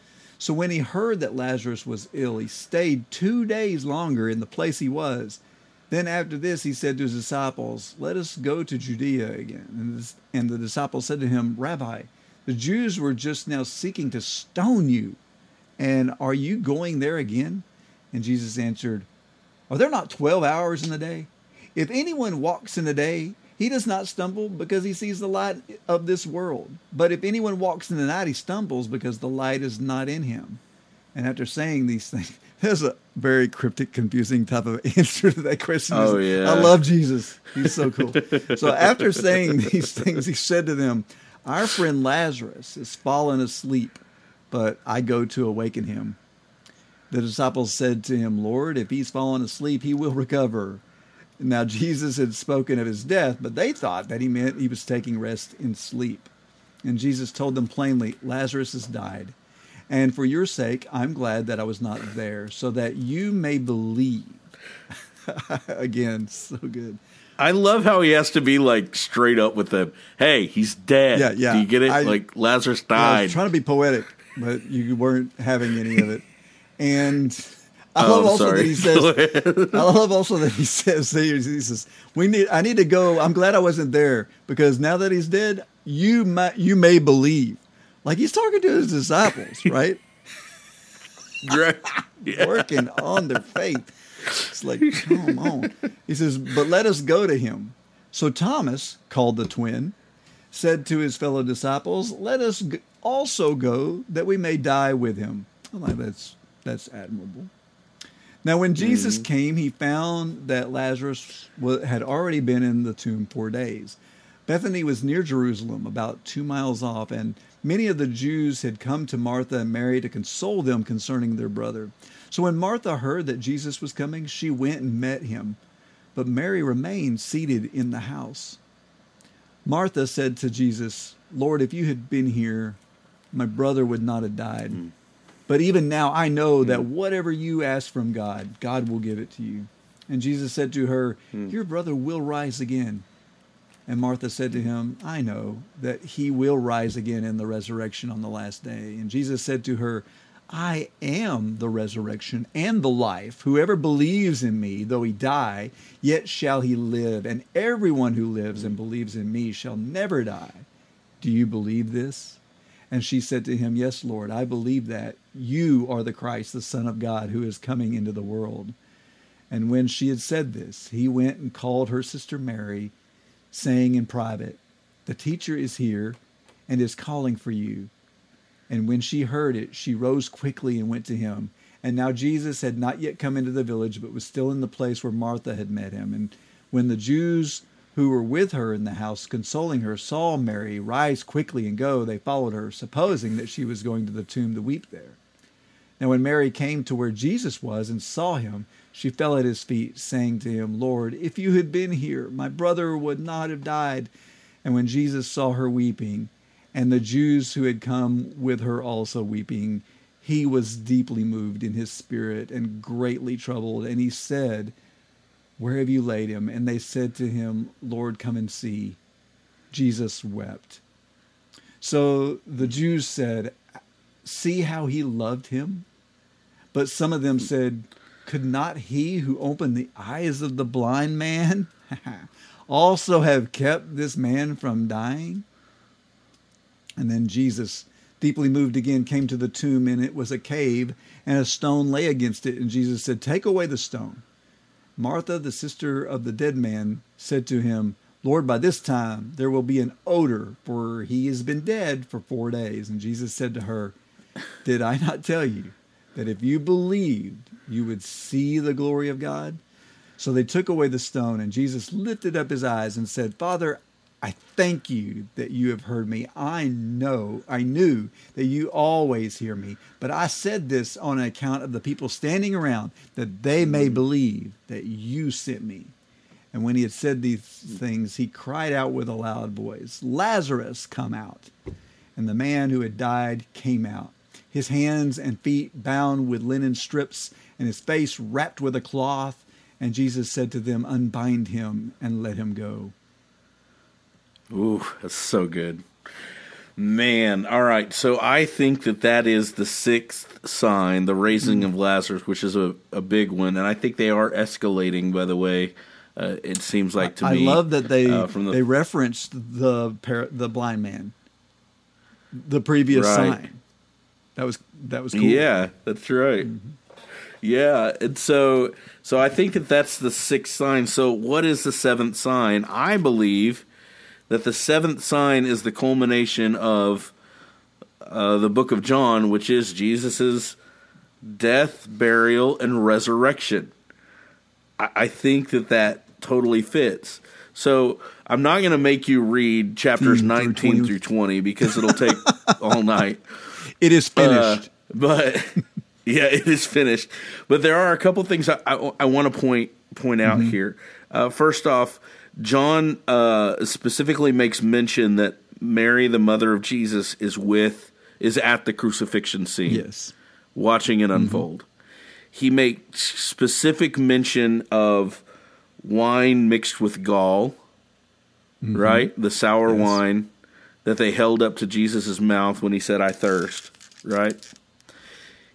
So when he heard that Lazarus was ill, he stayed two days longer in the place he was. Then after this, he said to his disciples, Let us go to Judea again. And, the disciples said to him, Rabbi, the Jews were just now seeking to stone you. And are you going there again? And Jesus answered, Are there not 12 hours in the day? If anyone walks in the day, he does not stumble because he sees the light of this world. But if anyone walks in the night, he stumbles because the light is not in him. And after saying these things, there's a very cryptic, confusing type of answer to that question. Oh, yeah. I love Jesus. He's so cool. so after saying these things, he said to them, Our friend Lazarus is fallen asleep, but I go to awaken him. The disciples said to him, Lord, if he's fallen asleep, he will recover. Now Jesus had spoken of his death, but they thought that he meant he was taking rest in sleep. And Jesus told them plainly, Lazarus has died. And for your sake, I'm glad that I was not there, so that you may believe. Again, so good. I love how he has to be like straight up with them. Hey, he's dead. Yeah, yeah. Do you get it? I- like Lazarus died. I was trying to be poetic, but you weren't having any of it. And I Oh, love I'm also sorry. that he says. I love also that he says. He says, "We need. I need to go. I'm glad I wasn't there because now that he's dead, you might. You may believe." Like he's talking to his disciples, right? Right. Yeah. Working on their faith. It's like, come on. He says, "But let us go to him." So Thomas, called the twin, said to his fellow disciples, "Let us also go, that we may die with him." I'm like, that's that's admirable. Now, when Jesus mm-hmm. came, he found that Lazarus had already been in the tomb four days. Bethany was near Jerusalem, about two miles off, and many of the Jews had come to Martha and Mary to console them concerning their brother. So when Martha heard that Jesus was coming, she went and met him, but Mary remained seated in the house. Martha said to Jesus, Lord, if you had been here, my brother would not have died. Hmm. But even now I know that hmm. whatever you ask from God, God will give it to you. And Jesus said to her, hmm. Your brother will rise again. And Martha said to him, I know that he will rise again in the resurrection on the last day. And Jesus said to her, I am the resurrection and the life. Whoever believes in me, though he die, yet shall he live. And everyone who lives and believes in me shall never die. Do you believe this? And she said to him, Yes, Lord, I believe that. You are the Christ, the Son of God, who is coming into the world. And when she had said this, he went and called her sister Mary, saying in private, The teacher is here and is calling for you. And when she heard it, she rose quickly and went to him. And now Jesus had not yet come into the village, but was still in the place where Martha had met him. And when the Jews who were with her in the house, consoling her, saw Mary rise quickly and go, they followed her, supposing that she was going to the tomb to weep there. Now, when Mary came to where Jesus was and saw him, she fell at his feet, saying to him, Lord, if you had been here, my brother would not have died. And when Jesus saw her weeping, and the Jews who had come with her also weeping, he was deeply moved in his spirit and greatly troubled. And he said, Where have you laid him? And they said to him, Lord, come and see. Jesus wept. So the Jews said, See how he loved him? But some of them said, Could not he who opened the eyes of the blind man also have kept this man from dying? And then Jesus, deeply moved again, came to the tomb, and it was a cave, and a stone lay against it. And Jesus said, Take away the stone. Martha, the sister of the dead man, said to him, Lord, by this time there will be an odor, for he has been dead for four days. And Jesus said to her, Did I not tell you that if you believed, you would see the glory of God? So they took away the stone, and Jesus lifted up his eyes and said, Father, I thank you that you have heard me. I know, I knew that you always hear me, but I said this on account of the people standing around, that they may mm-hmm. believe that you sent me. And when he had said these things, he cried out with a loud voice, Lazarus, come out. And the man who had died came out, his hands and feet bound with linen strips, and his face wrapped with a cloth. And Jesus said to them, Unbind him and let him go. Ooh, that's so good. Man, all right. So I think that that is the sixth sign, the raising of Lazarus, which is a, a big one. And I think they are escalating, by the way. Uh, it seems like to I me. I love that they uh, from the- they referenced the par- the blind man, the previous Right. sign. That was that was cool. Yeah, that's right. Yeah, and so so I think that that's the sixth sign. So what is the seventh sign? I believe that the seventh sign is the culmination of uh, the book of John, which is Jesus's death, burial, and resurrection. I, I think that that totally fits. So I'm not going to make you read chapters 19 through 20. through 20 because it'll take all night. It is finished. Uh, but yeah, it is finished. But there are a couple things I, I, want to point point out here. Uh, first off, John uh, specifically makes mention that Mary, the mother of Jesus, is with is at the crucifixion scene, yes. watching it unfold. he makes specific mention of wine mixed with gall, right? The sour wine that they held up to Jesus' mouth when he said, I thirst, right?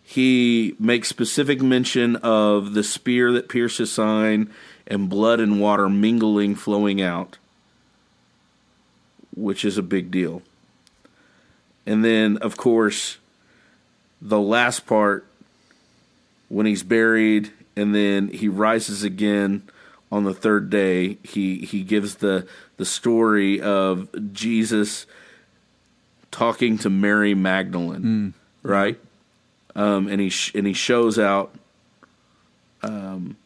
He makes specific mention of the spear that pierced his sign and blood and water mingling, flowing out, which is a big deal. And then, of course, the last part when he's buried and then he rises again on the third day he he gives the the story of Jesus talking to Mary Magdalene right um, and he sh- and he shows out um,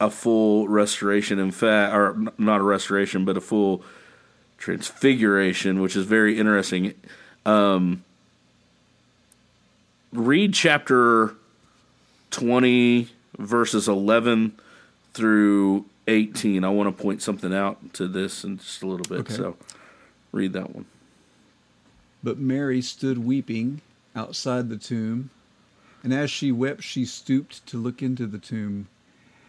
a full restoration in fact or not a restoration but a full transfiguration which is very interesting um, read chapter 20 verses 11 through 18 i want to point something out to this in just a little bit Okay. so read that one But Mary stood weeping outside the tomb, and as she wept, she stooped to look into the tomb.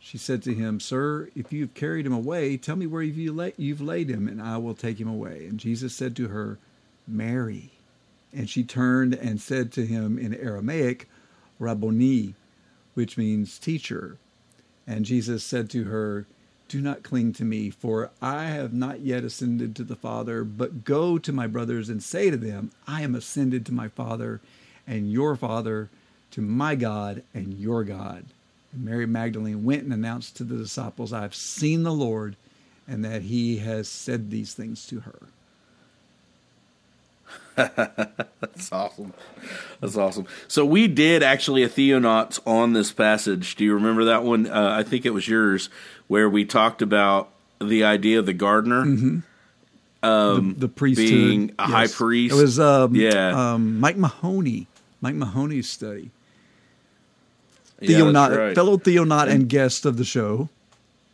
she said to him, Sir, if you have carried him away, tell me where you've laid him, and I will take him away. And Jesus said to her, Mary. And she turned and said to him in Aramaic, Rabboni, which means teacher. And Jesus said to her, Do not cling to me, for I have not yet ascended to the Father, but go to my brothers and say to them, I am ascended to my Father and your Father, to my God and your God. And Mary Magdalene went and announced to the disciples, I have seen the Lord, and that he has said these things to her. That's awesome. That's awesome. So we did actually a Theonauts on this passage. Do you remember that one? Uh, I think it was yours, where we talked about the idea of the gardener. the, the priesthood Um, being a high priest. It was um, Yeah. um, Mike Mahoney, Mike Mahoney's study. Yeah, Theonaut, right. fellow Theonaut and guest of the show,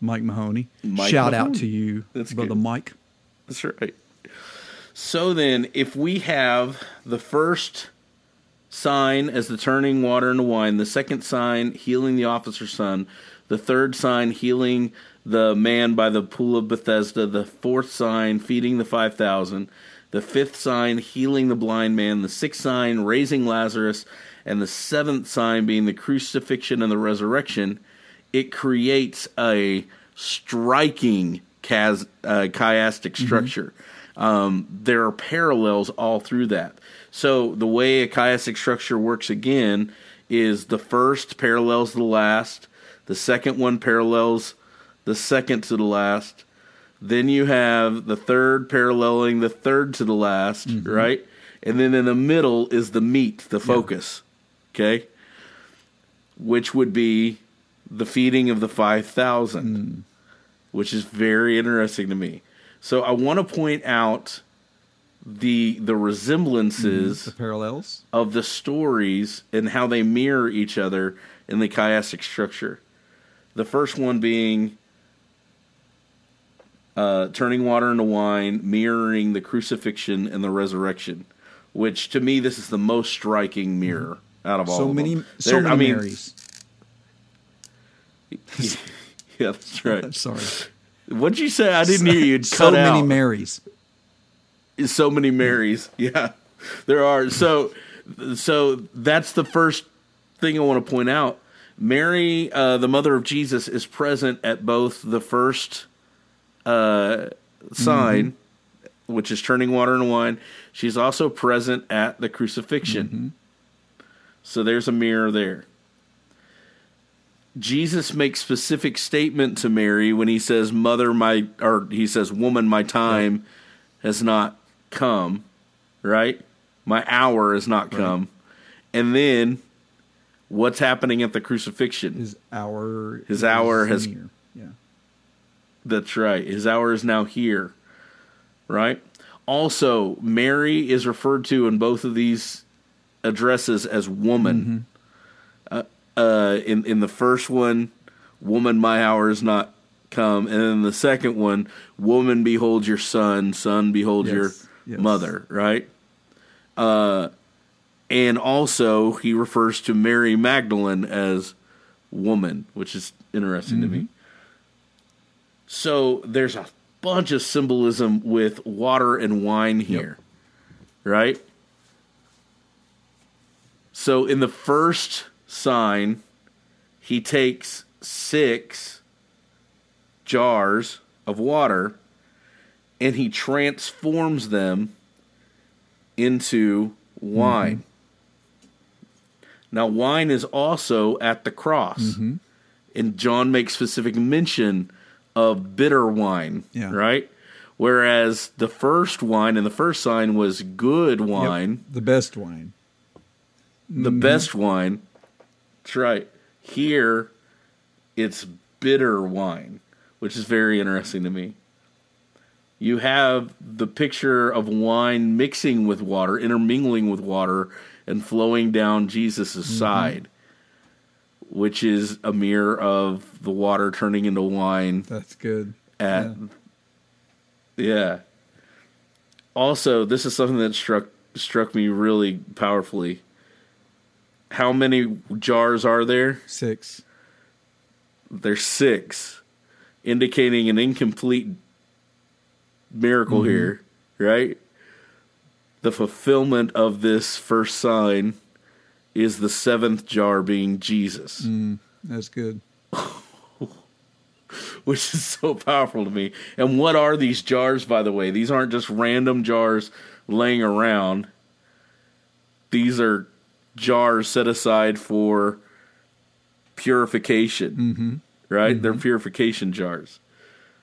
Mike Mahoney. Mike Shout out to you, That's brother good. Mike. That's right. So then, if we have the first sign as the turning water into wine, the second sign healing the officer's son, the third sign healing the man by the pool of Bethesda, the fourth sign feeding the 5,000, the fifth sign healing the blind man, the sixth sign raising Lazarus, and the seventh sign being the crucifixion and the resurrection, it creates a striking chas- uh, chiastic structure. Um, there are parallels all through that. So the way a chiastic structure works again is the first parallels the last, the second one parallels the second to the last, then you have the third paralleling the third to the last, right? And then in the middle is the meat, the focus, okay? Which would be the feeding of the 5,000, which is very interesting to me. So I want to point out the the resemblances The parallels. of the stories and how they mirror each other in the chiastic structure. The first one being uh, turning water into wine, mirroring the crucifixion and the resurrection, which to me this is the most striking mirror out of all. So of many, them. so many I mean, Marys. Yeah, that's right. Sorry. What'd you say? I didn't hear you. So cut many out. Marys. so many Marys. Yeah, there are. So, so that's the first thing I want to point out. Mary, uh, the mother of Jesus, is present at both the first uh, sign, which is turning water into wine. She's also present at the crucifixion. So there's a mirror there. Jesus makes specific statement to Mary when he says, "Mother, my," or he says, "Woman, my time has not come." Right, my hour has not come, and then What's happening at the crucifixion? His hour. His hour has- near. Yeah. That's right. His hour is now here. Right? Also, Mary is referred to in both of these addresses as woman. Uh, uh, in in the first one, woman, my hour is not come, and then the second one, woman, behold your son, son, behold your Yes, yes. mother. Right? Uh, and also he refers to Mary Magdalene as woman, which is interesting to me. So there's a bunch of symbolism with water and wine here, right? So in the first sign, he takes six jars of water and he transforms them into wine. Mm-hmm. Now, wine is also at the cross. Mm-hmm. And John makes specific mention of bitter wine, Yeah. right? Whereas the first wine and the first sign was good Yep. wine, The best wine. The mm-hmm. best wine. That's right. Here, it's bitter wine, which is very interesting to me. You have the picture of wine mixing with water, intermingling with water, and flowing down Jesus' mm-hmm. side, which is a mirror of the water turning into wine That's good. at yeah. Also, this is something that struck struck me really powerfully. How many jars are there? Six. There's six, indicating an incomplete miracle mm-hmm. here, right? The fulfillment of this first sign is the seventh jar being Jesus. Mm, that's good. which is so powerful to me. And what are these jars, by the way? These aren't just random jars laying around. These are jars set aside for purification, right? They're purification jars.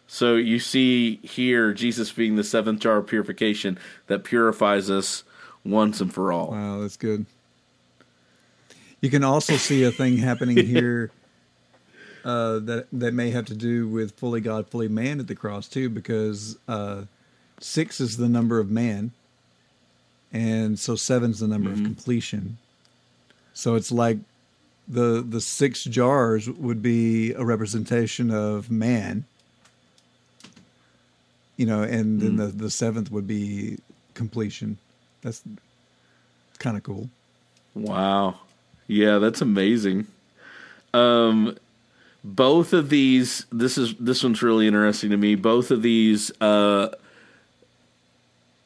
So you see here Jesus being the seventh jar of purification that purifies us once and for all. Wow, that's good. You can also see a thing happening here uh, that that may have to do with fully God, fully man at the cross too, because uh, six is the number of man, and so seven's the number of completion. So it's like the the six jars would be a representation of man, you know, and then the the seventh would be completion. That's kind of cool. Wow. Yeah, that's amazing. Um both of these this is this one's really interesting to me. Both of these uh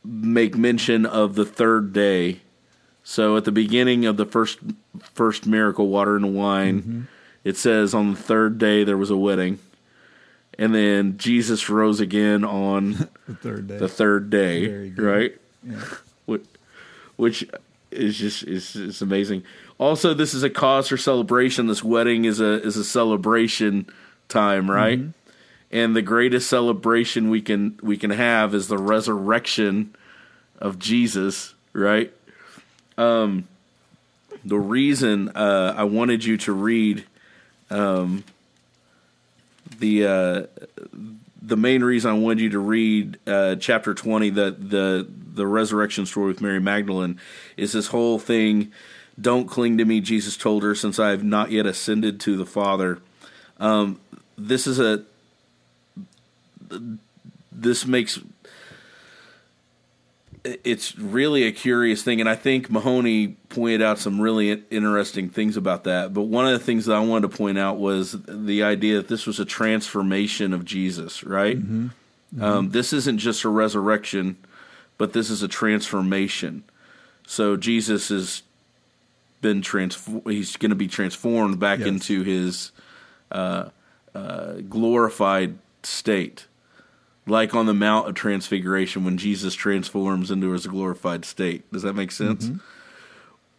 make mention of the third day. So at the beginning of the first first miracle water and wine, it says on the third day there was a wedding. And then Jesus rose again on The third day. the third day, right? Yeah. Which, which is just is is amazing. Also, this is a cause for celebration. This wedding is a is a celebration time, right? Mm-hmm. And the greatest celebration we can we can have is the resurrection of Jesus, right? Um, the reason uh, I wanted you to read um, the uh, the main reason I wanted you to read uh, chapter twenty, the the the resurrection story with Mary Magdalene, is this whole thing. Don't cling to me, Jesus told her, since I have not yet ascended to the Father. Um, this is a. This makes. It's really a curious thing, and I think Mahoney pointed out some really interesting things about that. But one of the things that I wanted to point out was the idea that this was a transformation of Jesus, right? Um, this isn't just a resurrection, but this is a transformation. So Jesus has been transformed. He's going to be transformed back Yes. into his uh, uh, glorified state, like on the Mount of Transfiguration when Jesus transforms into his glorified state. Does that make sense?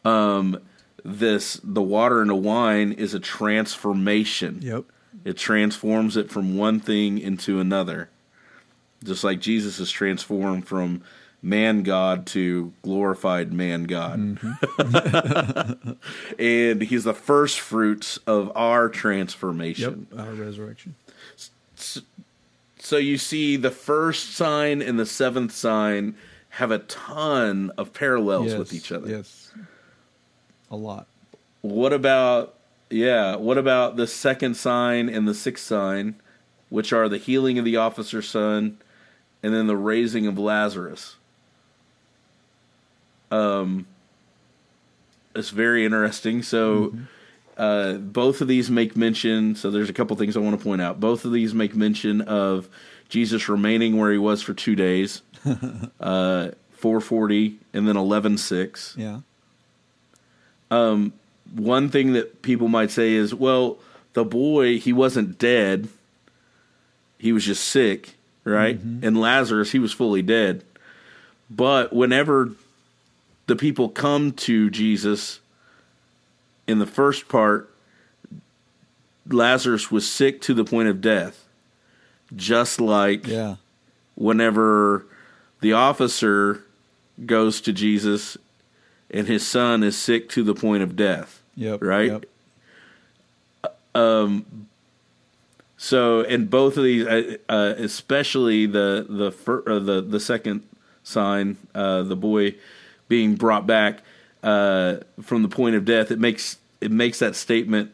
Um, this the water into wine is a transformation. Yep. It transforms it from one thing into another. Just like Jesus is transformed from man god to glorified man god. and he's the first fruits of our Yep. transformation. Our resurrection. So you see the first sign and the seventh sign have a ton of parallels with each other. Yes. A lot. What about yeah, what about the second sign and the sixth sign, which are the healing of the officer's son and then the raising of Lazarus? Um it's very interesting. So uh, both of these make mention. So there's a couple things I want to point out. Both of these make mention of Jesus remaining where he was for two days, uh, 440 and then 11:6 Yeah. one thing that people might say is, well, the boy, he wasn't dead. He was just sick, right? And Lazarus, he was fully dead. But whenever the people come to Jesus in the first part, Lazarus was sick to the point of death. Just like Yeah. whenever the officer goes to Jesus and his son is sick to the point of death. Yep. Right? Yep. So, in both of these, uh, uh, especially the the fir- uh, the the second sign, uh, the boy being brought back uh, from the point of death, it makes it makes that statement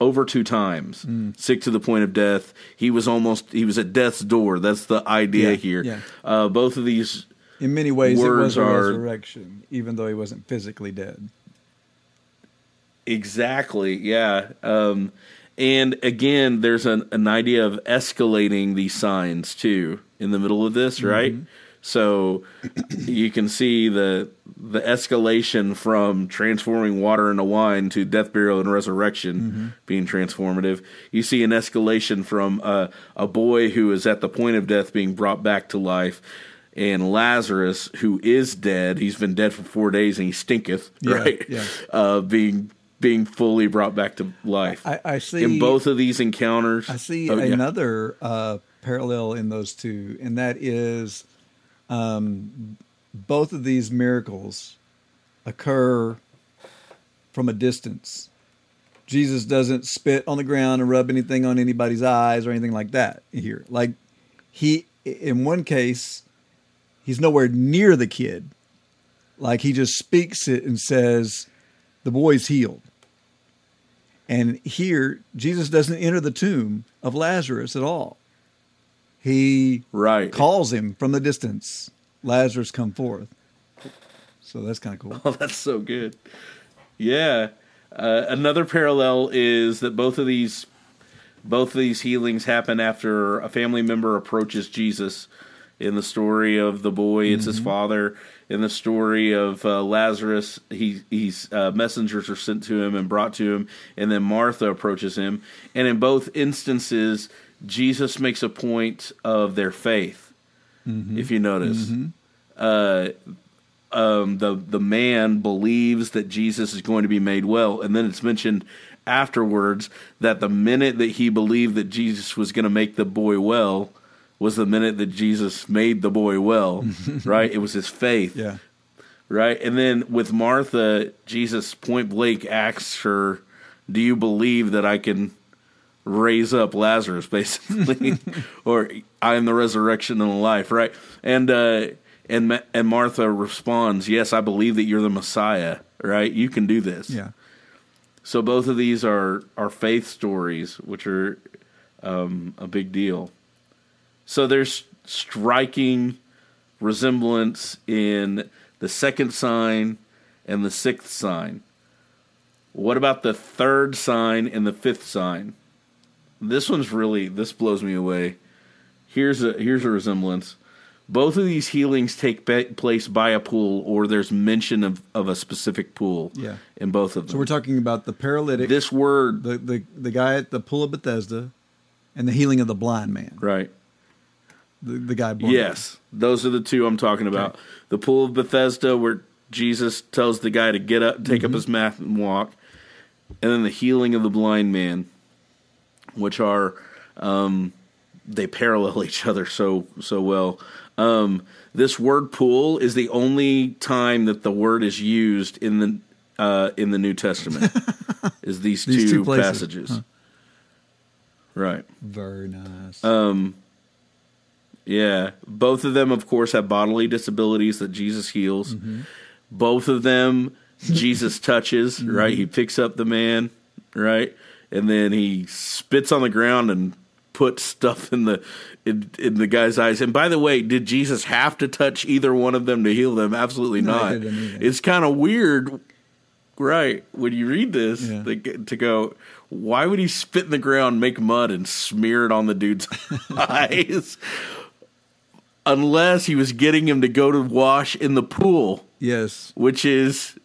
over two times. Mm. Sick to the point of death. He was almost he was at death's door. That's the idea Yeah, here. yeah. Uh, both of these In many ways, it Words was a are- resurrection, even though he wasn't physically dead. Exactly. Yeah. Um, and again, there's an, an idea of escalating these signs too in the middle of this, right? So you can see the the escalation from transforming water into wine to death, burial, and resurrection being transformative. You see an escalation from uh, a boy who is at the point of death being brought back to life. And Lazarus, who is dead, he's been dead for four days and he stinketh, Yeah, right? yeah. uh, being being fully brought back to life. I, I see. in both of these encounters, I see Oh, yeah. another uh, parallel in those two, and that is um, both of these miracles occur from a distance. Jesus doesn't spit on the ground and rub anything on anybody's eyes or anything like that here. Like he, in one case, he's nowhere near the kid. Like he just speaks it and says, "The boy's healed." And here, Jesus doesn't enter the tomb of Lazarus at all. He Right. calls him from the distance, Lazarus, come forth. So that's kind of cool. Oh, that's so good. Yeah. Uh, another parallel is that both of these both of these healings happen after a family member approaches Jesus. In the story of the boy, it's his father. In the story of uh, Lazarus, he he's uh, messengers are sent to him and brought to him, and then Martha approaches him. And in both instances, Jesus makes a point of their faith. If you notice, uh, um, the the man believes that Jesus is going to be made well, and then it's mentioned afterwards that the minute that he believed that Jesus was going to make the boy well was the minute that Jesus made the boy well. right? It was his faith. Yeah. Right, and then with Martha, Jesus point blank asks her, "Do you believe that I can?" Raise up Lazarus, basically, or I am the resurrection and the life, right? And uh, and Ma- and Martha responds, "Yes, I believe that you're the Messiah, right? You can do this." Yeah. So both of these are are faith stories, which are um, a big deal. So there's striking resemblance in the second sign and the sixth sign. What about the third sign and the fifth sign? This one's really this blows me away. Here's a here's a resemblance. Both of these healings take ba- place by a pool, or there's mention of, of a specific pool. Yeah. in both of them. So we're talking about the paralytic, this word, the, the, the guy at the pool of Bethesda, and the healing of the blind man. right? The, the guy born Yes, those are the two I'm talking about. The pool of Bethesda, where Jesus tells the guy to get up, take up mm-hmm. his mat, and walk, and then the healing of the blind man, which are um, they parallel each other so so well. Um, this word pool is the only time that the word is used in the uh, in the New Testament. is these, These two, two passages? Right. Very nice. Um, yeah, both of them, of course, have bodily disabilities that Jesus heals. Mm-hmm. Both of them, Jesus touches. Mm-hmm. Right, he picks up the man, right, and then he spits on the ground and puts stuff in the in, in the guy's eyes. And by the way, did Jesus have to touch either one of them to heal them? Absolutely No, not. It's kind of weird, right? When you read this, Yeah. they to go. Why would he spit in the ground, make mud, and smear it on the dude's eyes? Unless he was getting him to go to wash in the pool, yes, which is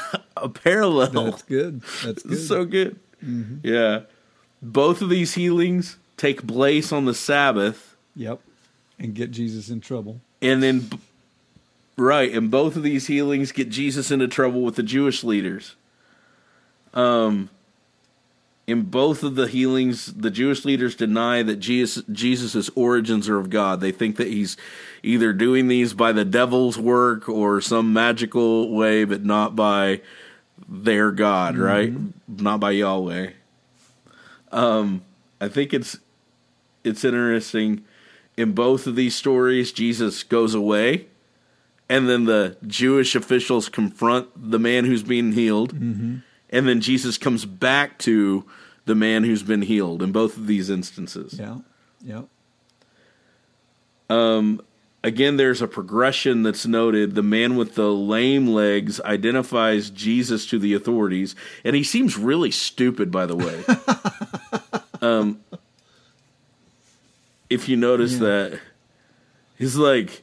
a parallel. that's good. That's good. so good. Yeah. Both of these healings take place on the Sabbath, yep. And get Jesus in trouble. and then, right, and both of these healings get Jesus into trouble with the Jewish leaders. Um, in both of the healings, the Jewish leaders deny that Jesus Jesus's origins are of God. They think that he's either doing these by the devil's work or some magical way, but not by their God, right? Not by Yahweh. Um, I think it's it's interesting. In both of these stories, Jesus goes away, and then the Jewish officials confront the man who's being healed, and then Jesus comes back to the man who's been healed. In both of these instances, Yeah. Yep. again, there's a progression that's noted. The man with the lame legs identifies Jesus to the authorities, and he seems really stupid, by the way. um, if you notice that, he's like,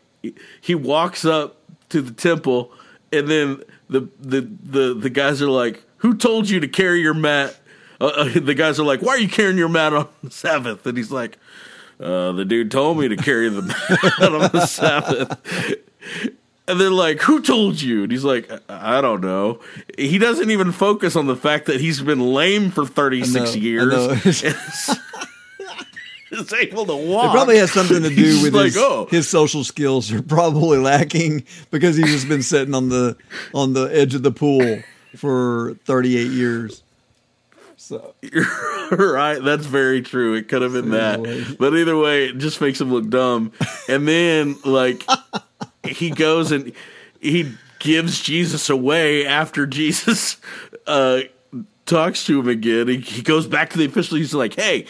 he walks up to the temple, and then the the the, the guys are like, "Who told you to carry your mat?" Uh, uh, the guys are like, "Why are you carrying your mat on the Sabbath?" And he's like, uh, the dude told me to carry the mat on the Sabbath. And they're like, "Who told you?" And he's like, "I I don't know." He doesn't even focus on the fact that he's been lame for thirty six know, years. I know. is able to walk. It probably has something to do with like, his, oh, his social skills are probably lacking because he's just been sitting on the on the edge of the pool for 38 years. So right. That's very true. It could have been that, but either way, it just makes him look dumb. And then, like, he goes and he gives Jesus away after Jesus uh, talks to him again. He, he goes back to the official. He's like, "Hey."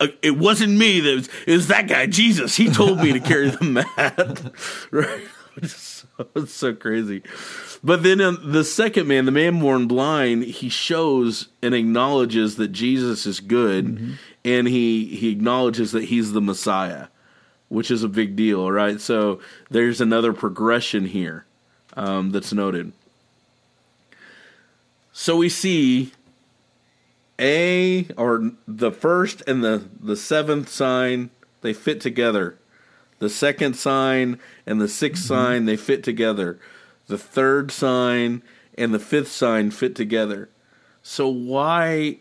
Uh, it wasn't me. That was, it was that guy, Jesus. He told me to carry the mat. right? It's so, it's so crazy. But then um, the second man, the man born blind, he shows and acknowledges that Jesus is good, and he he acknowledges that he's the Messiah, which is a big deal, right? So there's another progression here um, that's noted. So we see a or the first and the the seventh sign they fit together. The second sign and the 6th sign they fit together. The third sign and the fifth sign fit together. So why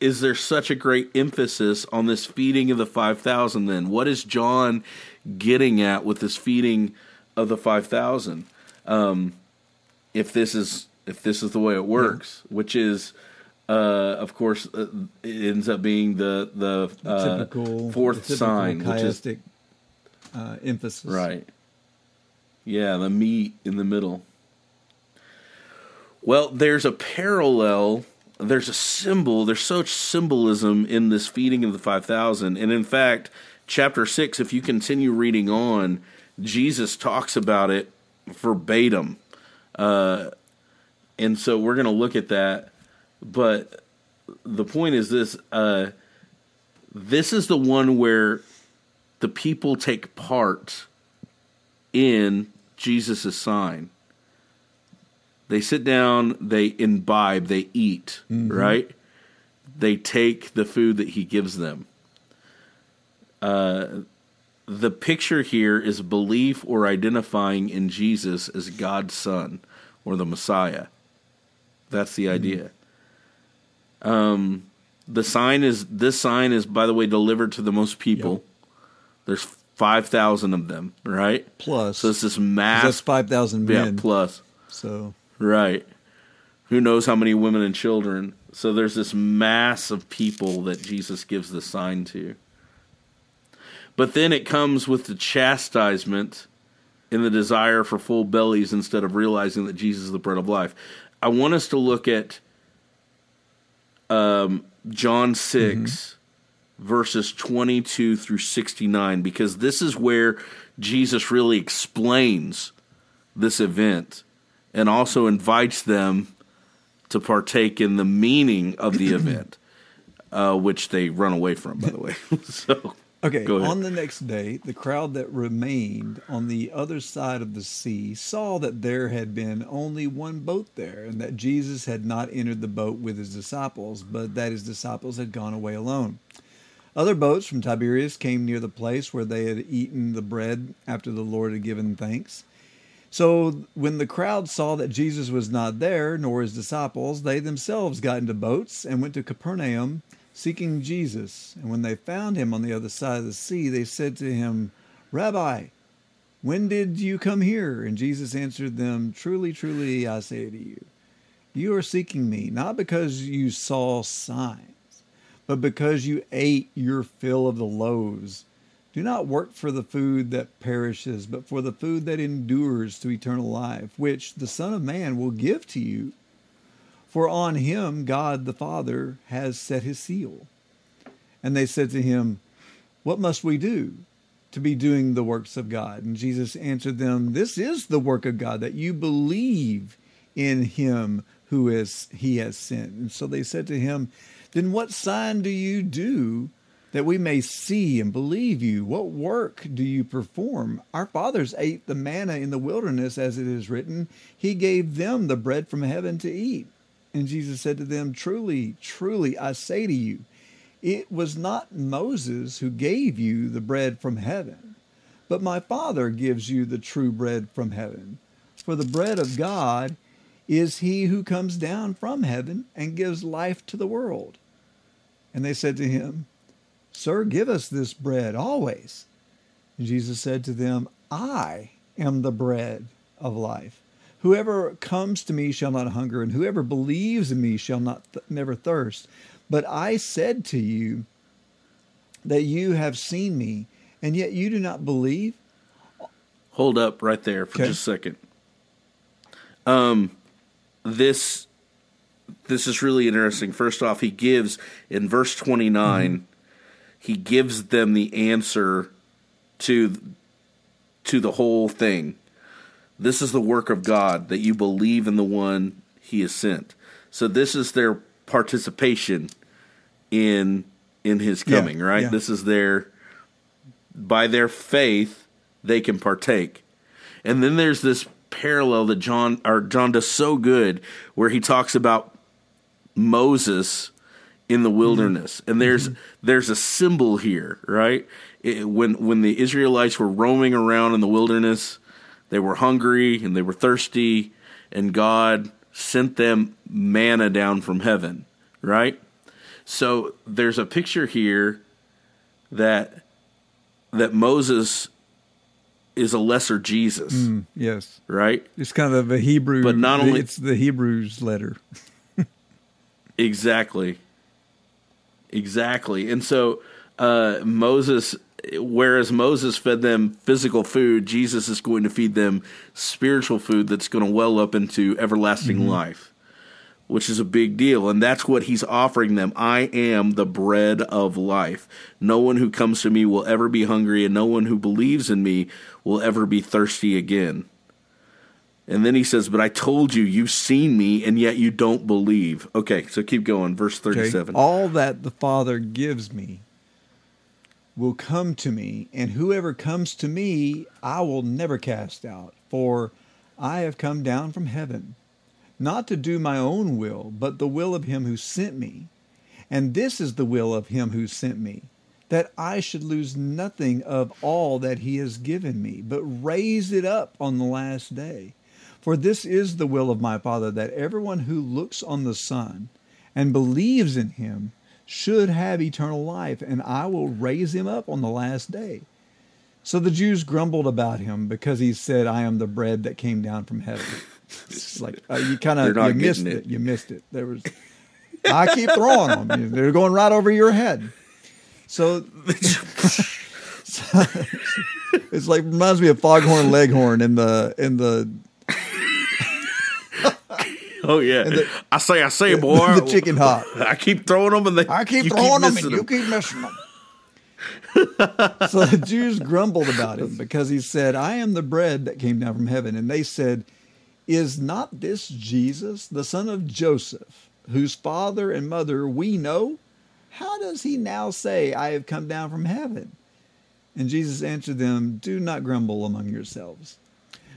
is there such a great emphasis on this feeding of the 5000 then? What is John getting at with this feeding of the 5000? Um if this is if this is the way it works, which is uh, of course, uh, it ends up being the the uh, typical fourth the typical sign, which is uh, emphasis. Right. Yeah, the meat in the middle. Well, there's a parallel, there's a symbol, there's such symbolism in this feeding of the 5,000. And in fact, chapter 6, if you continue reading on, Jesus talks about it verbatim. Uh, and so we're going to look at that. But the point is this uh, this is the one where the people take part in Jesus' sign. They sit down, they imbibe, they eat, right? They take the food that he gives them. Uh, the picture here is belief or identifying in Jesus as God's Son or the Messiah. That's the idea. Um, The sign is this sign is by the way delivered to the most people. There's five thousand of them, right? Plus, So it's this mass. that's five thousand yeah, men. plus. So Right. Who knows how many women and children? So there's this mass of people that Jesus gives the sign to. But then it comes with the chastisement in the desire for full bellies instead of realizing that Jesus is the bread of life. I want us to look at um, John 6, verses 22 through 69, because this is where Jesus really explains this event and also invites them to partake in the meaning of the event, uh, which they run away from, by the way. so, Okay, on the next day, the crowd that remained on the other side of the sea saw that there had been only one boat there, and that Jesus had not entered the boat with his disciples, but that his disciples had gone away alone. Other boats from Tiberias came near the place where they had eaten the bread after the Lord had given thanks. So when the crowd saw that Jesus was not there, nor his disciples, they themselves got into boats and went to Capernaum seeking Jesus. And when they found him on the other side of the sea, they said to him, Rabbi, when did you come here? And Jesus answered them, Truly, truly, I say to you, you are seeking me, not because you saw signs, but because you ate your fill of the loaves. Do not work for the food that perishes, but for the food that endures to eternal life, which the Son of Man will give to you. For on him God the Father has set his seal. And they said to him, What must we do to be doing the works of God? And Jesus answered them, This is the work of God, that you believe in him who is he has sent. And so they said to him, Then what sign do you do that we may see and believe you? What work do you perform? Our fathers ate the manna in the wilderness, as it is written, He gave them the bread from heaven to eat. And Jesus said to them, Truly, truly, I say to you, it was not Moses who gave you the bread from heaven, but my Father gives you the true bread from heaven. For the bread of God is he who comes down from heaven and gives life to the world. And they said to him, Sir, give us this bread always. And Jesus said to them, I am the bread of life. Whoever comes to me shall not hunger, and whoever believes in me shall not th- never thirst. But I said to you that you have seen me, and yet you do not believe. hold up right there for Okay. just a second. Um, this this is really interesting. First off, he gives in verse twenty mm-hmm. he gives them the answer to to the whole thing. This is the work of God that you believe in the one He has sent. So this is their participation in in His Yeah, coming. right? yeah. This is their by their faith they can partake. And then there's this parallel that John or John does so good where he talks about Moses in the mm-hmm. wilderness. And there's mm-hmm. there's a symbol here, right? It- when when the Israelites were roaming around in the wilderness, they were hungry and they were thirsty and God sent them manna down from heaven, right? So there's a picture here that that Moses is a lesser Jesus, mm, Yes, right? it's kind of a Hebrew, But not only- it's the Hebrews letter. Exactly. Exactly. And so uh, Moses, whereas Moses fed them physical food, Jesus is going to feed them spiritual food that's going to well up into everlasting life, which is a big deal. And that's what he's offering them. I am the bread of life. No one who comes to me will ever be hungry, and no one who believes in me will ever be thirsty again. And then he says, But I told you, you've seen me, and yet you don't believe. Okay, so keep going. Verse Okay? 37. All that the Father gives me will come to me, and whoever comes to me, I will never cast out. For I have come down from heaven, not to do my own will, but the will of him who sent me. And this is the will of him who sent me, that I should lose nothing of all that he has given me, but raise it up on the last day. For this is the will of my Father, that everyone who looks on the Son and believes in him should have eternal life, and I will raise him up on the last day. So the Jews grumbled about him because he said, I am the bread that came down from heaven. It's like uh, you kind of you missed it. it. You missed it. There was I keep throwing them. They're going right over your head. So, so it's like reminds me of Foghorn Leghorn in the in the Oh yeah, I say, I say, boy, the chicken hawk. I keep throwing them, and they, I keep throwing them missing and you keep missing them. so the Jews grumbled about him because he said, I am the bread that came down from heaven. And they said, Is not this Jesus, the son of Joseph, whose father and mother we know? How does he now say, I have come down from heaven? And Jesus answered them, Do not grumble among yourselves.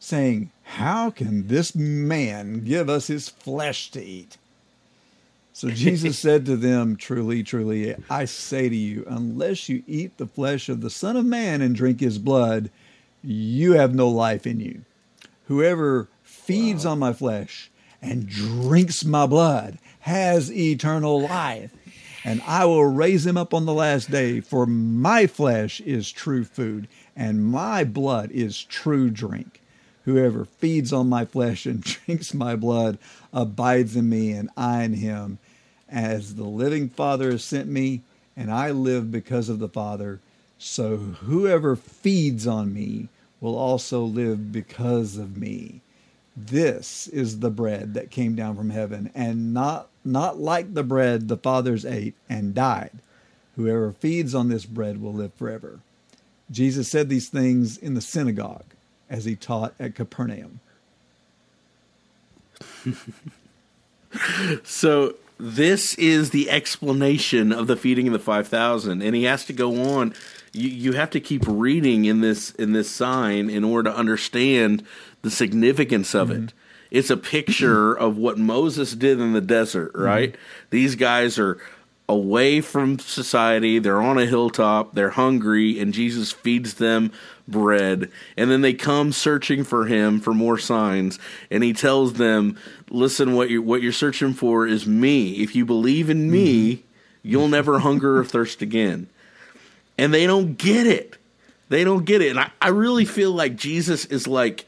saying, How can this man give us his flesh to eat? So Jesus said to them, Truly, truly, I say to you, unless you eat the flesh of the Son of Man and drink his blood, you have no life in you. Whoever feeds on my flesh and drinks my blood has eternal life, and I will raise him up on the last day. For my flesh is true food, and my blood is true drink. Whoever feeds on my flesh and drinks my blood abides in me, and I in him. As the living Father has sent me, and I live because of the Father, so whoever feeds on me will also live because of me. This is the bread that came down from heaven, and not not like the bread the fathers ate and died. Whoever feeds on this bread will live forever. Jesus said these things in the synagogue as he taught at Capernaum. So this is the explanation of the feeding of the five thousand, and he has to go on. You you have to keep reading in this in this sign in order to understand the significance of it. Mm-hmm. It's a picture of what Moses did in the desert, right? Mm-hmm. These guys are away from society. They're on a hilltop. They're hungry, and Jesus feeds them bread. And then they come searching for him for more signs. And he tells them, "Listen, what you what you're searching for is me. If you believe in me, mm-hmm. you'll never hunger or thirst again." And they don't get it. They don't get it. And I, I really feel like Jesus is like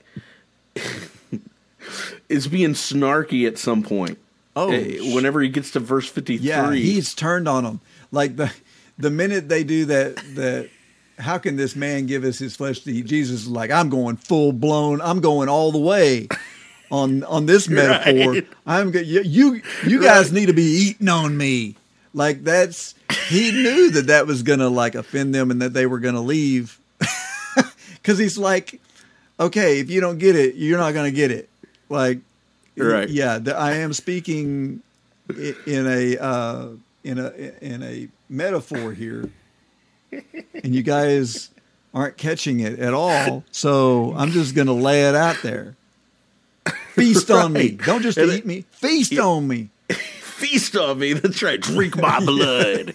is being snarky at some point. Oh, Eh, whenever he gets to verse 53. Yeah, he's turned on them. Like the the minute they do that, that how can this man give us his flesh to eat? Jesus is like, I'm going full blown. I'm going all the way on on this metaphor. Right. I'm go- you you, you guys need to be eating on me. Like that's he knew that that was gonna like offend them and that they were gonna leave because he's like, okay, if you don't get it, you're not gonna get it. Like, Right. Yeah, the, I am speaking in a uh, in a in a metaphor here, and you guys aren't catching it at all. So I'm just going to lay it out there. Feast on me. Don't just And eat it- me. Feast on me. feast on me. That's right. Drink my blood.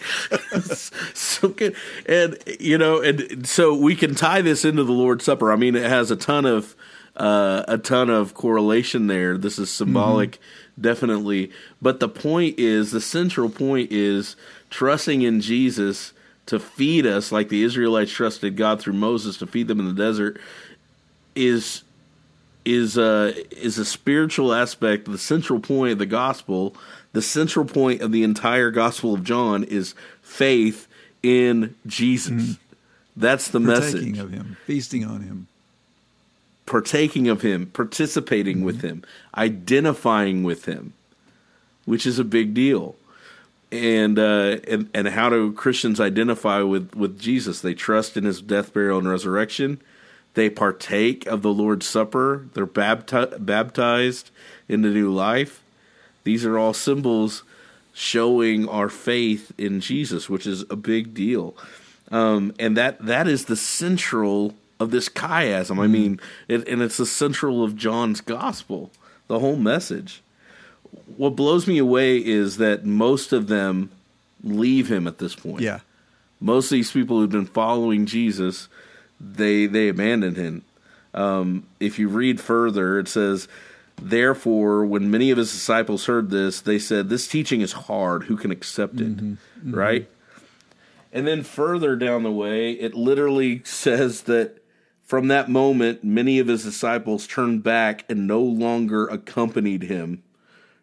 so good. And, you know, and so we can tie this into the Lord's Supper. I mean, it has a ton of, uh, a ton of correlation there. This is symbolic, definitely. But the point is, the central point is trusting in Jesus to feed us like the Israelites trusted God through Moses to feed them in the desert is is uh, is a spiritual aspect, the central point of the gospel The central point of the entire Gospel of John is faith in Jesus. That's the Partaking message. of him, feasting on him. Partaking of him, participating with him, identifying with him, which is a big deal. And uh, and and how do Christians identify with with Jesus? They trust in his death, burial, and resurrection. They partake of the Lord's Supper. They're bapti- baptized into new life. These are all symbols showing our faith in Jesus, which is a big deal. Um, and that that is the central of this chiasm. I mm-hmm. mean, it, and it's the central of John's gospel, the whole message. What blows me away is that most of them leave him at this point Yeah. most of these people who've been following Jesus, they they abandon him. Um, if you read further, it says, "Therefore, when many of his disciples heard this, they said, "This teaching is hard. Who can accept it?" Mm-hmm. Mm-hmm. Right. And then further down the way, it literally says that from that moment, many of his disciples turned back and no longer accompanied him.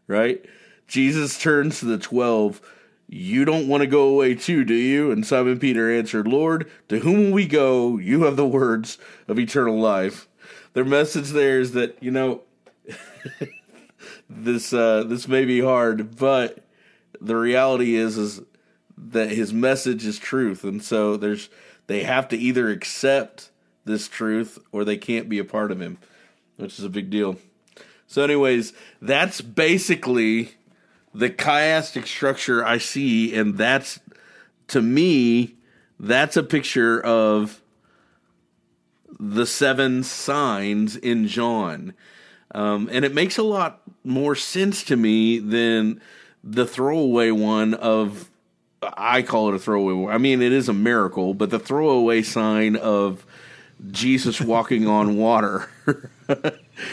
Right? Jesus turns to the twelve. You don't want to go away too, do you? And Simon Peter answered, Lord, to whom will we go? You have the words of eternal life. Their message there is that, you know, this uh, this may be hard, but the reality is is that his message is truth, and so there's they have to either accept this truth or they can't be a part of him, which is a big deal. So, anyways, that's basically the chiastic structure I see, and that's to me, that's a picture of the seven signs in John. Um, and it makes a lot more sense to me than the throwaway one of I call it a throwaway. I mean, it is a miracle, but the throwaway sign of Jesus walking on water.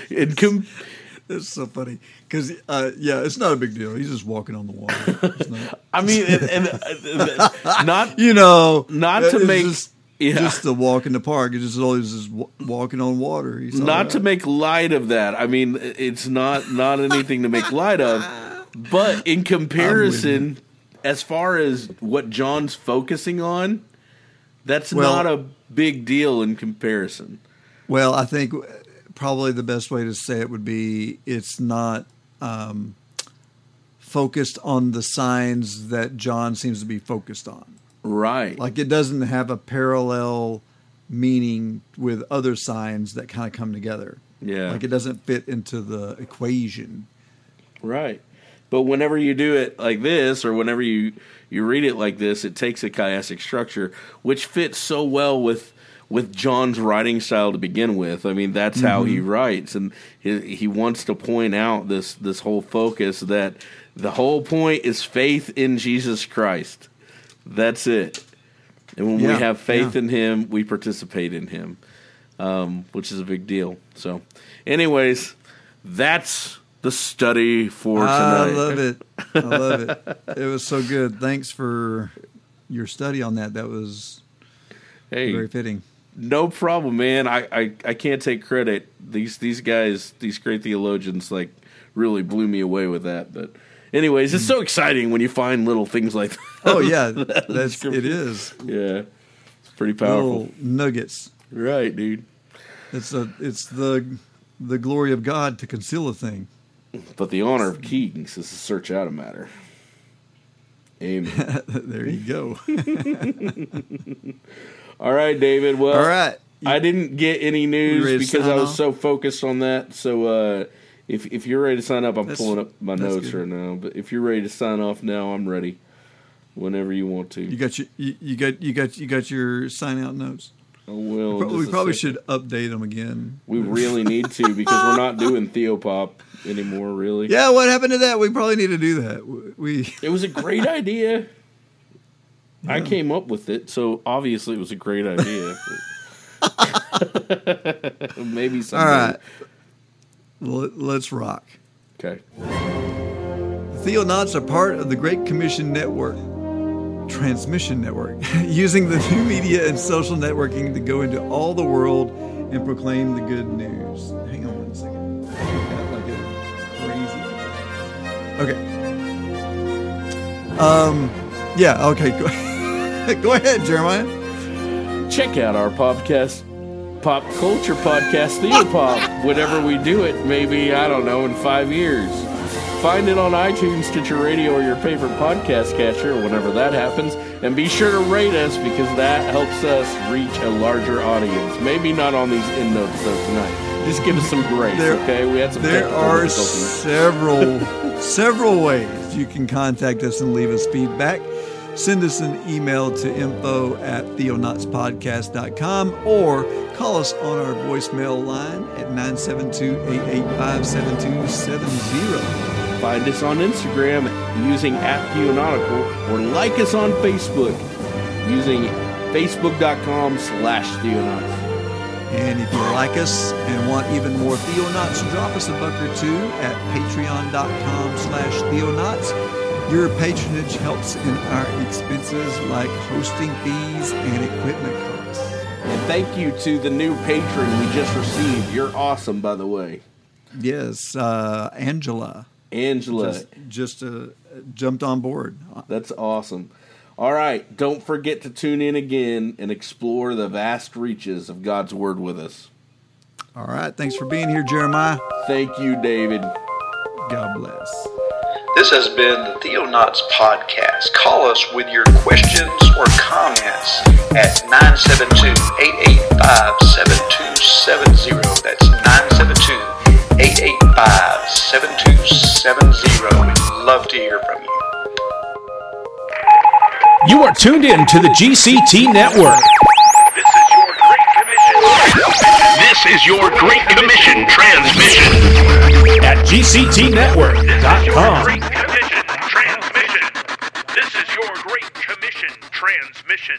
it com- It's so funny because uh, yeah, it's not a big deal. He's just walking on the water. I mean, and, and, uh, not you know, Not to make- just, yeah. just a walk in the park. It's just always just wa- walking on water. He's not to make light of that. I mean, it's not not anything to make light of, but in comparison, as far as what John's focusing on, that's Well- not a big deal in comparison. Well, I think probably the best way to say it would be it's not um, focused on the signs that John seems to be focused on. Right. Like it doesn't have a parallel meaning with other signs that kind of come together. Yeah. Like it doesn't fit into the equation. Right. But whenever you do it like this, or whenever you you read it like this, it takes a chiastic structure, which fits so well with with John's writing style to begin with. I mean, that's how he writes, and he, he wants to point out this this whole focus that the whole point is faith in Jesus Christ. That's it. And when Yeah, we have faith yeah. in Him, we participate in Him, um, which is a big deal. So, anyways, that's the study for tonight. I love it. I love it. It was so good. Thanks for your study on that. That was Hey, very fitting. no problem, man. I, I, I can't take credit. These these guys, these great theologians, like really blew me away with that. But, anyways, it's so exciting when you find little things like that. Oh yeah, that's it is yeah, it's pretty powerful. little nuggets. Right, dude. It's a it's the the glory of God to conceal a thing. But the honor of kings is to search out a matter. Amen. there you go. All right, David. Well, All right. I didn't get any news because I was off? so focused on that. So uh, if if you're ready to sign up, I'm That's- pulling up my notes good. right now. But if you're ready to sign off now, I'm ready. Whenever you want to. You got your you, you got you got you got your sign out notes. Oh, I will. we a probably should update them again. We really need to because we're not doing Theopop anymore. Really. Yeah, what happened to that? We probably need to do that. We It was a great idea. I came up with it, so obviously it was a great idea. Maybe all someday. right. Well, let's rock. Okay. The Theonauts are part of the Great Commission Network, transmission network, using the new media and social networking to go into all the world and proclaim the good news. Hang on one second. Like a crazy. Okay. Um, yeah. Okay. Go, go ahead, Jeremiah. Check out our podcast, Pop Culture Podcast, Theopop, whenever we do it, maybe, I don't know, in five years. Find it on iTunes, Stitcher Radio, or your favorite podcast catcher whenever that happens. And be sure to rate us because that helps us reach a larger audience. Maybe not on these end notes though tonight. Just give us some grace, There- okay? We had some There are several several ways you can contact us and leave us feedback. Send us an email to info at theonautspodcast.com or call us on our voicemail line at 972-885-7270. Find us on Instagram using at Theonautical or like us on Facebook using facebook.com slash Theonauts. And if you like us and want even more Theonauts, drop us a buck or two at patreon.com slash Theonauts. Your patronage helps in our expenses like hosting fees and equipment costs. And thank you to the new patron we just received. You're awesome, by the way. Yes, uh, Angela Angela, just, just uh, jumped on board. that's awesome. All right, don't forget to tune in again and explore the vast reaches of God's Word with us. All right, thanks for being here, Jeremiah. Thank you, David. God bless. This has been the Theonauts Podcast. Call us with your questions or comments at 972-885-7270. That's 972-885-7270. We'd love to hear from you. You are tuned in to the GCT Network. This is your Great Commission transmission. at GCTNetwork.com. Great Commission transmission. This is your Great Commission transmission.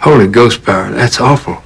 Holy Ghost power, that's awful.